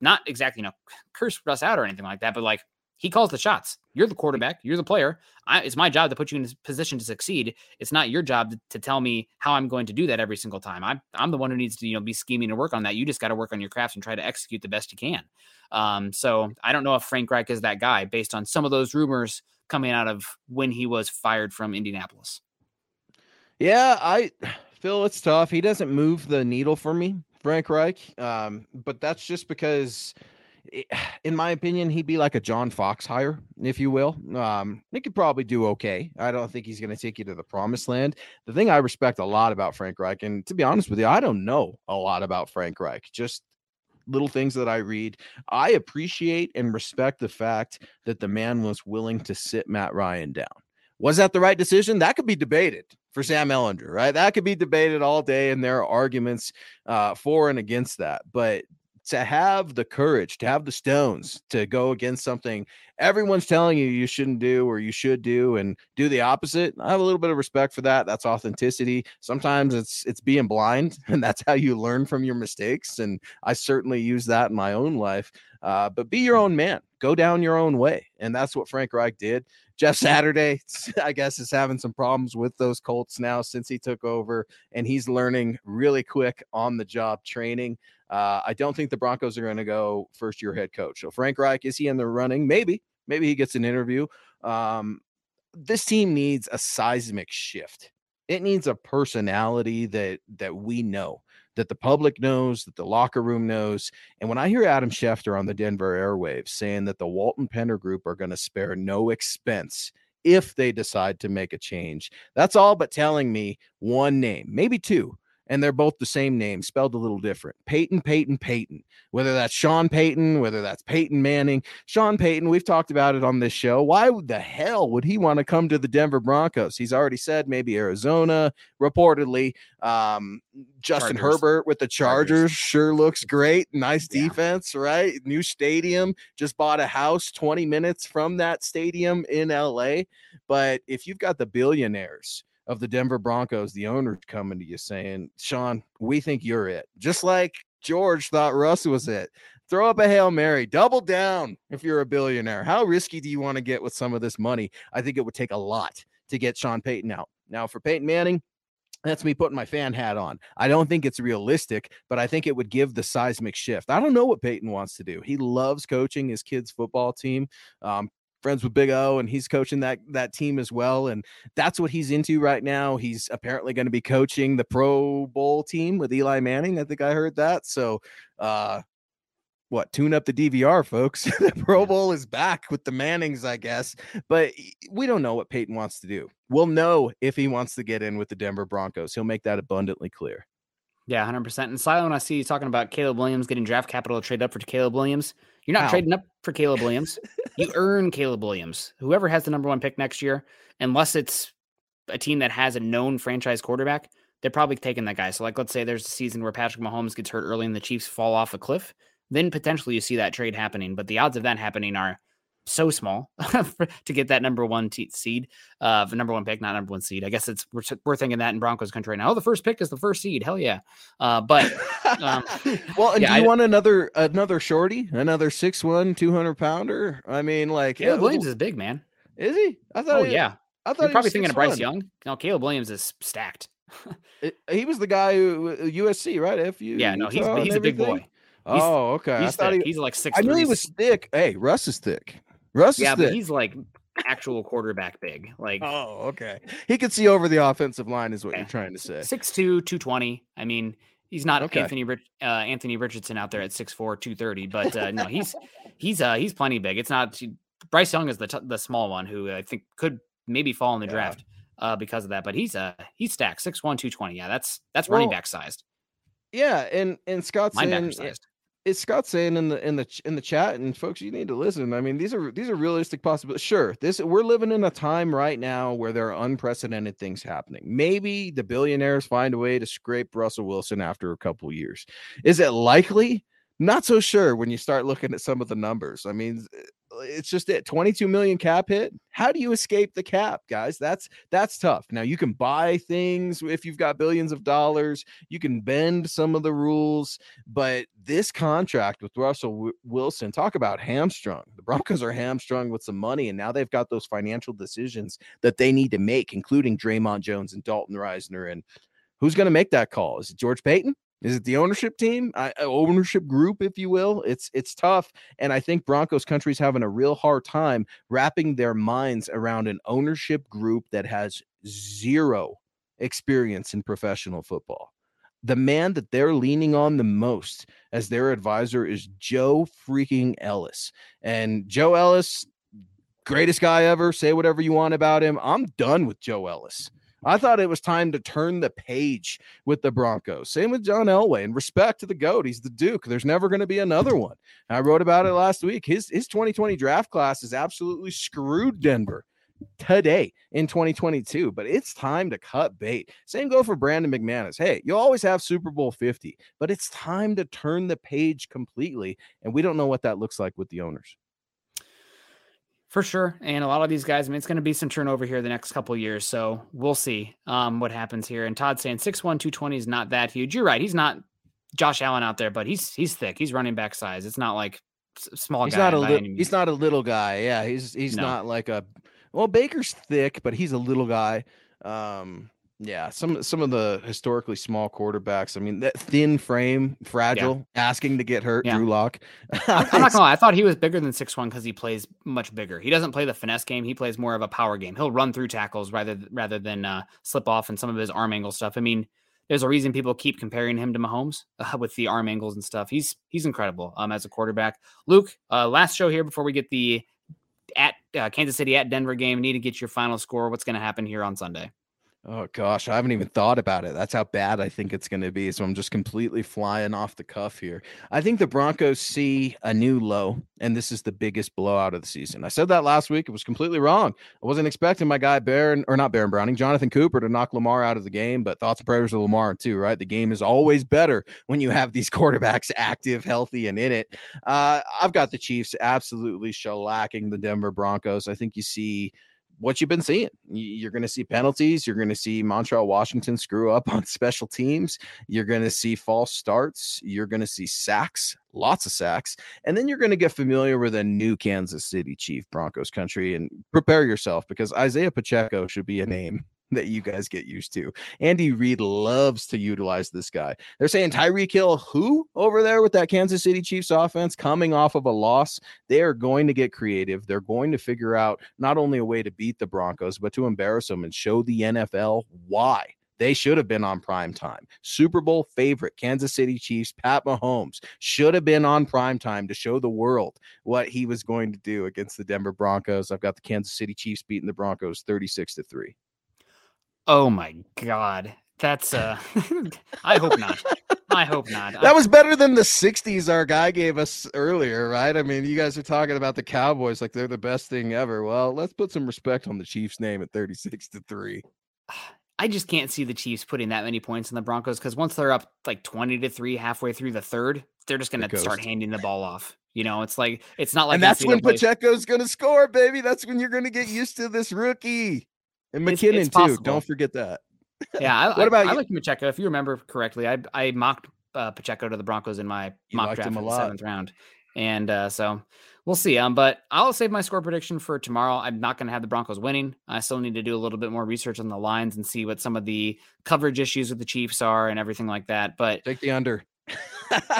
not exactly, you know, curse us out or anything like that, but like he calls the shots. You're the quarterback. You're the player. I, it's my job to put you in a position to succeed. It's not your job to, to, tell me how I'm going to do that every single time. I'm I'm the one who needs to you know be scheming and work on that. You just got to work on your crafts and try to execute the best you can. Um, so I don't know if Frank Reich is that guy based on some of those rumors coming out of when he was fired from Indianapolis. Yeah, I Phil, it's tough. He doesn't move the needle for me, Frank Reich. Um, but that's just because in my opinion, he'd be like a John Fox hire, if you will. Um, he could probably do okay. I don't think he's going to take you to the promised land. The thing I respect a lot about Frank Reich, and to be honest with you, I don't know a lot about Frank Reich, just little things that I read. I appreciate and respect the fact that the man was willing to sit Matt Ryan down. Was that the right decision? That could be debated for Sam Ehlinger, right? That could be debated all day, and there are arguments uh, for and against that. But to have the courage, to have the stones to go against something everyone's telling you you shouldn't do or you should do and do the opposite. I have a little bit of respect for that. That's authenticity. Sometimes it's it's being blind and that's how you learn from your mistakes and I certainly use that in my own life. Uh, but be your own man. Go down your own way. And that's what Frank Reich did. Jeff Saturday, I guess, is having some problems with those Colts now since he took over, and he's learning really quick on the job training. Uh, I don't think the Broncos are going to go first year head coach. So Frank Reich, is he in the running? Maybe. Maybe he gets an interview. Um, this team needs a seismic shift. It needs a personality that that we know, that the public knows, that the locker room knows. And when I hear Adam Schefter on the Denver airwaves saying that the Walton Penner Group are going to spare no expense if they decide to make a change, that's all but telling me one name, maybe two and they're both the same name, spelled a little different. Peyton, Peyton, Peyton. Whether that's Sean Payton, whether that's Peyton Manning, Sean Payton, we've talked about it on this show. Why the hell would he want to come to the Denver Broncos? He's already said maybe Arizona, reportedly. Um, Justin Chargers. Herbert with the Chargers, Chargers, sure looks great. Nice yeah. defense, right? New stadium, just bought a house 20 minutes from that stadium in LA. But if you've got the billionaires, of the Denver Broncos, the owner's coming to you saying, Sean, we think you're it. Just like George thought Russ was it. Throw up a Hail Mary, double down if you're a billionaire. How risky do you want to get with some of this money? I think it would take a lot to get Sean Payton out. Now, for Peyton Manning, that's me putting my fan hat on. I don't think it's realistic, but I think it would give the seismic shift. I don't know what Peyton wants to do. He loves coaching his kids' football team. Um, friends with Big O, and he's coaching that that team as well. And that's what he's into right now. He's apparently going to be coaching the Pro Bowl team with Eli Manning. I think I heard that. So, uh, what tune up the DVR, folks? the Pro Bowl is back with the Mannings, I guess. But we don't know what Peyton wants to do. We'll know if he wants to get in with the Denver Broncos. He'll make that abundantly clear. Yeah, 100%. And Silent, I see you talking about Caleb Williams getting draft capital to trade up for Caleb Williams. You're not Ow. trading up for Caleb Williams. you earn Caleb Williams. Whoever has the number one pick next year, unless it's a team that has a known franchise quarterback, they're probably taking that guy. So, like, let's say there's a season where Patrick Mahomes gets hurt early and the Chiefs fall off a cliff, then potentially you see that trade happening. But the odds of that happening are so small to get that number one te- seed, uh, number one pick, not number one seed. I guess it's we're, we're thinking that in Broncos country right now. Oh, the first pick is the first seed. Hell yeah. Uh, but um, well, and yeah, do you I, want another another shorty, another six one, two hundred pounder? I mean, like Caleb Williams is big man. Is he? I thought. Oh he, yeah. I thought you're probably thinking of Bryce Young. No, Caleb Williams is stacked. it, he was the guy who USC, right? FU. Yeah, no, he's he's a big boy. He's, oh, okay. He's, he, he's like six. I knew he was thick. Hey, Russ is thick. Russ yeah, but he's like actual quarterback big. Like oh, okay. He could see over the offensive line, is what okay. you're trying to say. 6'2", 220. I mean, he's not okay. Anthony Rich, uh, Anthony Richardson out there at 6'4", 230, but uh, no, he's he's uh he's plenty big. It's not Bryce Young is the t- the small one who I think could maybe fall in the yeah. draft uh because of that, but he's uh he's stacked 6'1", 220. Yeah, that's that's well, running back sized. Yeah, and and Scott's saying, sized it's Scott saying in the in the in the chat, and folks, you need to listen. I mean, these are these are realistic possibilities. Sure, this we're living in a time right now where there are unprecedented things happening. Maybe the billionaires find a way to scrape Russell Wilson after a couple years. Is it likely? Not so sure when you start looking at some of the numbers. I mean, it's just it 22 million cap hit? How do you escape the cap guys? That's that's tough. Now you can buy things if you've got billions of dollars. You can bend some of the rules but this contract with russell w- wilson talk about hamstrung. The broncos are hamstrung with some money and now they've got those financial decisions that they need to make including Dre'Mont Jones and Dalton Risner and who's going to make that call? Is it george paton is it the ownership team, uh, ownership group, if you will? It's it's tough, and I think Broncos country's having a real hard time wrapping their minds around an ownership group that has zero experience in professional football. The man that they're leaning on the most as their advisor is Joe freaking Ellis, and Joe Ellis, greatest guy ever. Say whatever you want about him. I'm done with Joe Ellis. I thought it was time to turn the page with the Broncos. Same with John Elway. And respect to the GOAT. He's the Duke. There's never going to be another one. I wrote about it last week. His his 2020 draft class has absolutely screwed Denver. today in 2022. But it's time to cut bait. Same go for Brandon McManus. Hey, you'll always have Super Bowl 50, but it's time to turn the page completely. And we don't know what that looks like with the owners. For sure. And a lot of these guys, I mean, it's going to be some turnover here the next couple years. So we'll see um, what happens here. And Todd saying 6'1, 220 is not that huge. You're right. He's not Josh Allen out there, but he's he's thick. He's running back size. It's not like small he's guy. Not a li- he's not a little guy. Yeah, he's he's no. not like a well, Baker's thick, but he's a little guy. Um, yeah, some some of the historically small quarterbacks. I mean, that thin frame, fragile, yeah. asking to get hurt. Yeah. Drew Lock. I'm, I'm not gonna lie. I thought he was bigger than six one because he plays much bigger. He doesn't play the finesse game. He plays more of a power game. He'll run through tackles rather rather than uh, slip off and some of his arm angle stuff. I mean, there's a reason people keep comparing him to Mahomes uh, with the arm angles and stuff. He's he's incredible um, as a quarterback. Luke, uh, last show here before we get the at uh, Kansas City at Denver game. Need to get your final score. What's going to happen here on Sunday? Oh gosh, I haven't even thought about it. That's how bad I think it's going to be. So I'm just completely flying off the cuff here. I think the Broncos see a new low, and this is the biggest blowout of the season. I said that last week. It was completely wrong. I wasn't expecting my guy Baron or not Baron Browning, Jonathan Cooper to knock Lamar out of the game, but thoughts and prayers to Lamar too, right? The game is always better when you have these quarterbacks active, healthy, and in it. Uh, I've got the Chiefs absolutely shellacking the Denver Broncos. I think you see what you've been seeing. You're going to see penalties. You're going to see Montrell Washington screw up on special teams. You're going to see false starts. You're going to see sacks, lots of sacks. And then you're going to get familiar with a new Kansas City Chief Broncos country and prepare yourself because Isaiah Pacheco should be a name that you guys get used to. Andy Reid loves to utilize this guy. They're saying Tyreek Hill, who over there with that Kansas City Chiefs offense coming off of a loss, they are going to get creative. They're going to figure out not only a way to beat the Broncos, but to embarrass them and show the NFL why. They should have been on prime time. Super Bowl favorite, Kansas City Chiefs, Pat Mahomes should have been on prime time to show the world what he was going to do against the Denver Broncos. I've got the Kansas City Chiefs beating the Broncos 36 to 3. Oh my god. That's uh I hope not. I hope not. That was better than the 60s our guy gave us earlier, right? I mean, you guys are talking about the Cowboys like they're the best thing ever. Well, let's put some respect on the Chiefs name at 36 to 3. I just can't see the Chiefs putting that many points in the Broncos because once they're up like 20 to 3 halfway through the third, they're just going to start handing the ball off. You know, it's like it's not like And that's when Pacheco's going to score, baby. That's when you're going to get used to this rookie. And McKinnon it's, it's too. Don't forget that. Yeah. I, what about I, I like Pacheco. If you remember correctly, I I mocked uh, Pacheco to the Broncos in my you mock draft in the seventh round, and uh, so we'll see. Um, but I'll save my score prediction for tomorrow. I'm not going to have the Broncos winning. I still need to do a little bit more research on the lines and see what some of the coverage issues with the Chiefs are and everything like that. But take the under.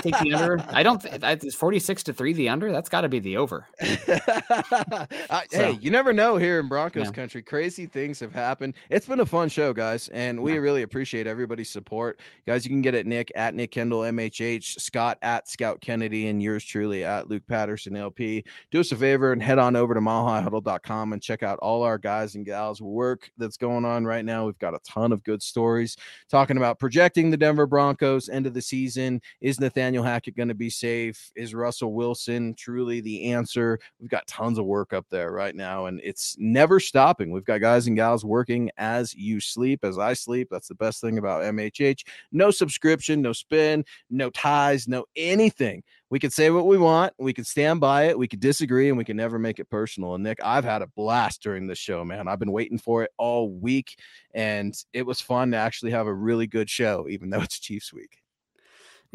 Take the under. I don't. Th- it's forty six to three. The under. That's got to be the over. so, hey, you never know here in Broncos yeah. country. Crazy things have happened. It's been a fun show, guys, and we yeah. really appreciate everybody's support, guys. You can get it Nick at Nick Kendell MHH, Scott at Scout Kennedy, and yours truly at Luke Patterson LP. Do us a favor and head on over to milehighhuddle.com and check out all our guys and gals work that's going on right now. We've got a ton of good stories talking about projecting the Denver Broncos end of the season. Is is Nathaniel Hackett going to be safe? Is Russell Wilson truly the answer? We've got tons of work up there right now, and it's never stopping. We've got guys and gals working as you sleep, as I sleep. That's the best thing about MHH. No subscription, no spin, no ties, no anything. We can say what we want, we can stand by it, we can disagree, and we can never make it personal. And Nick, I've had a blast during this show, man. I've been waiting for it all week, and it was fun to actually have a really good show, even though it's Chiefs week.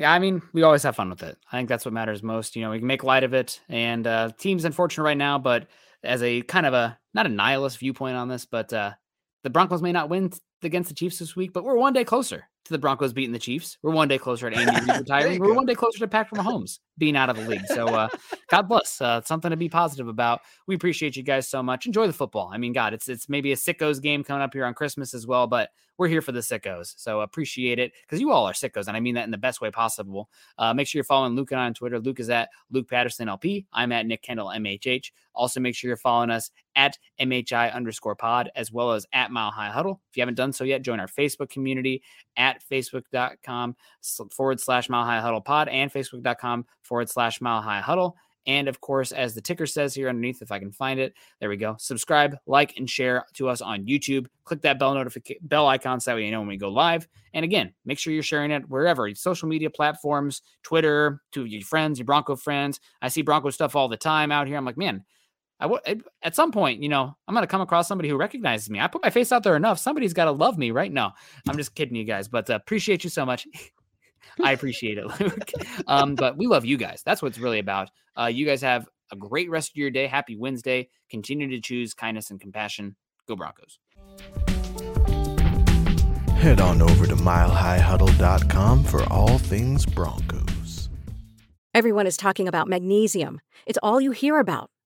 Yeah, I mean, we always have fun with it. I think that's what matters most. You know, we can make light of it, and uh, team's unfortunate right now, but as a kind of a not a nihilist viewpoint on this, but uh, the Broncos may not win against the Chiefs this week, but we're one day closer to the Broncos beating the Chiefs. We're one day closer to Andy retiring. We're one day closer to Patrick Mahomes being out of the league. So, uh, God bless. Uh, something to be positive about. We appreciate you guys so much. Enjoy the football. I mean, God, it's it's maybe a sickos game coming up here on Christmas as well, but we're here for the sickos. So appreciate it because you all are sickos, and I mean that in the best way possible. Uh, make sure you're following Luke and I on Twitter. Luke is at Luke Patterson LP. I'm at Nick Kendell MHH. Also, make sure you're following us at MHI underscore pod as well as at Mile High Huddle. If you haven't done so yet, join our Facebook community at facebook.com forward slash Mile High Huddle pod and facebook.com forward slash Mile High Huddle. And of course, as the ticker says here underneath, if I can find it, there we go. Subscribe, like, and share to us on YouTube. Click that bell notification bell icon so that way you know when we go live. And again, make sure you're sharing it wherever social media platforms, Twitter, to your friends, your Bronco friends. I see Bronco stuff all the time out here. I'm like, man, I w- at some point, you know, I'm going to come across somebody who recognizes me. I put my face out there enough. Somebody's got to love me right now. I'm just kidding you guys, but uh, appreciate you so much. I appreciate it, Luke. Um, but we love you guys. That's what it's really about. Uh, you guys have a great rest of your day. Happy Wednesday. Continue to choose kindness and compassion. Go Broncos. Head on over to milehighhuddle.com for all things Broncos. Everyone is talking about magnesium. It's all you hear about.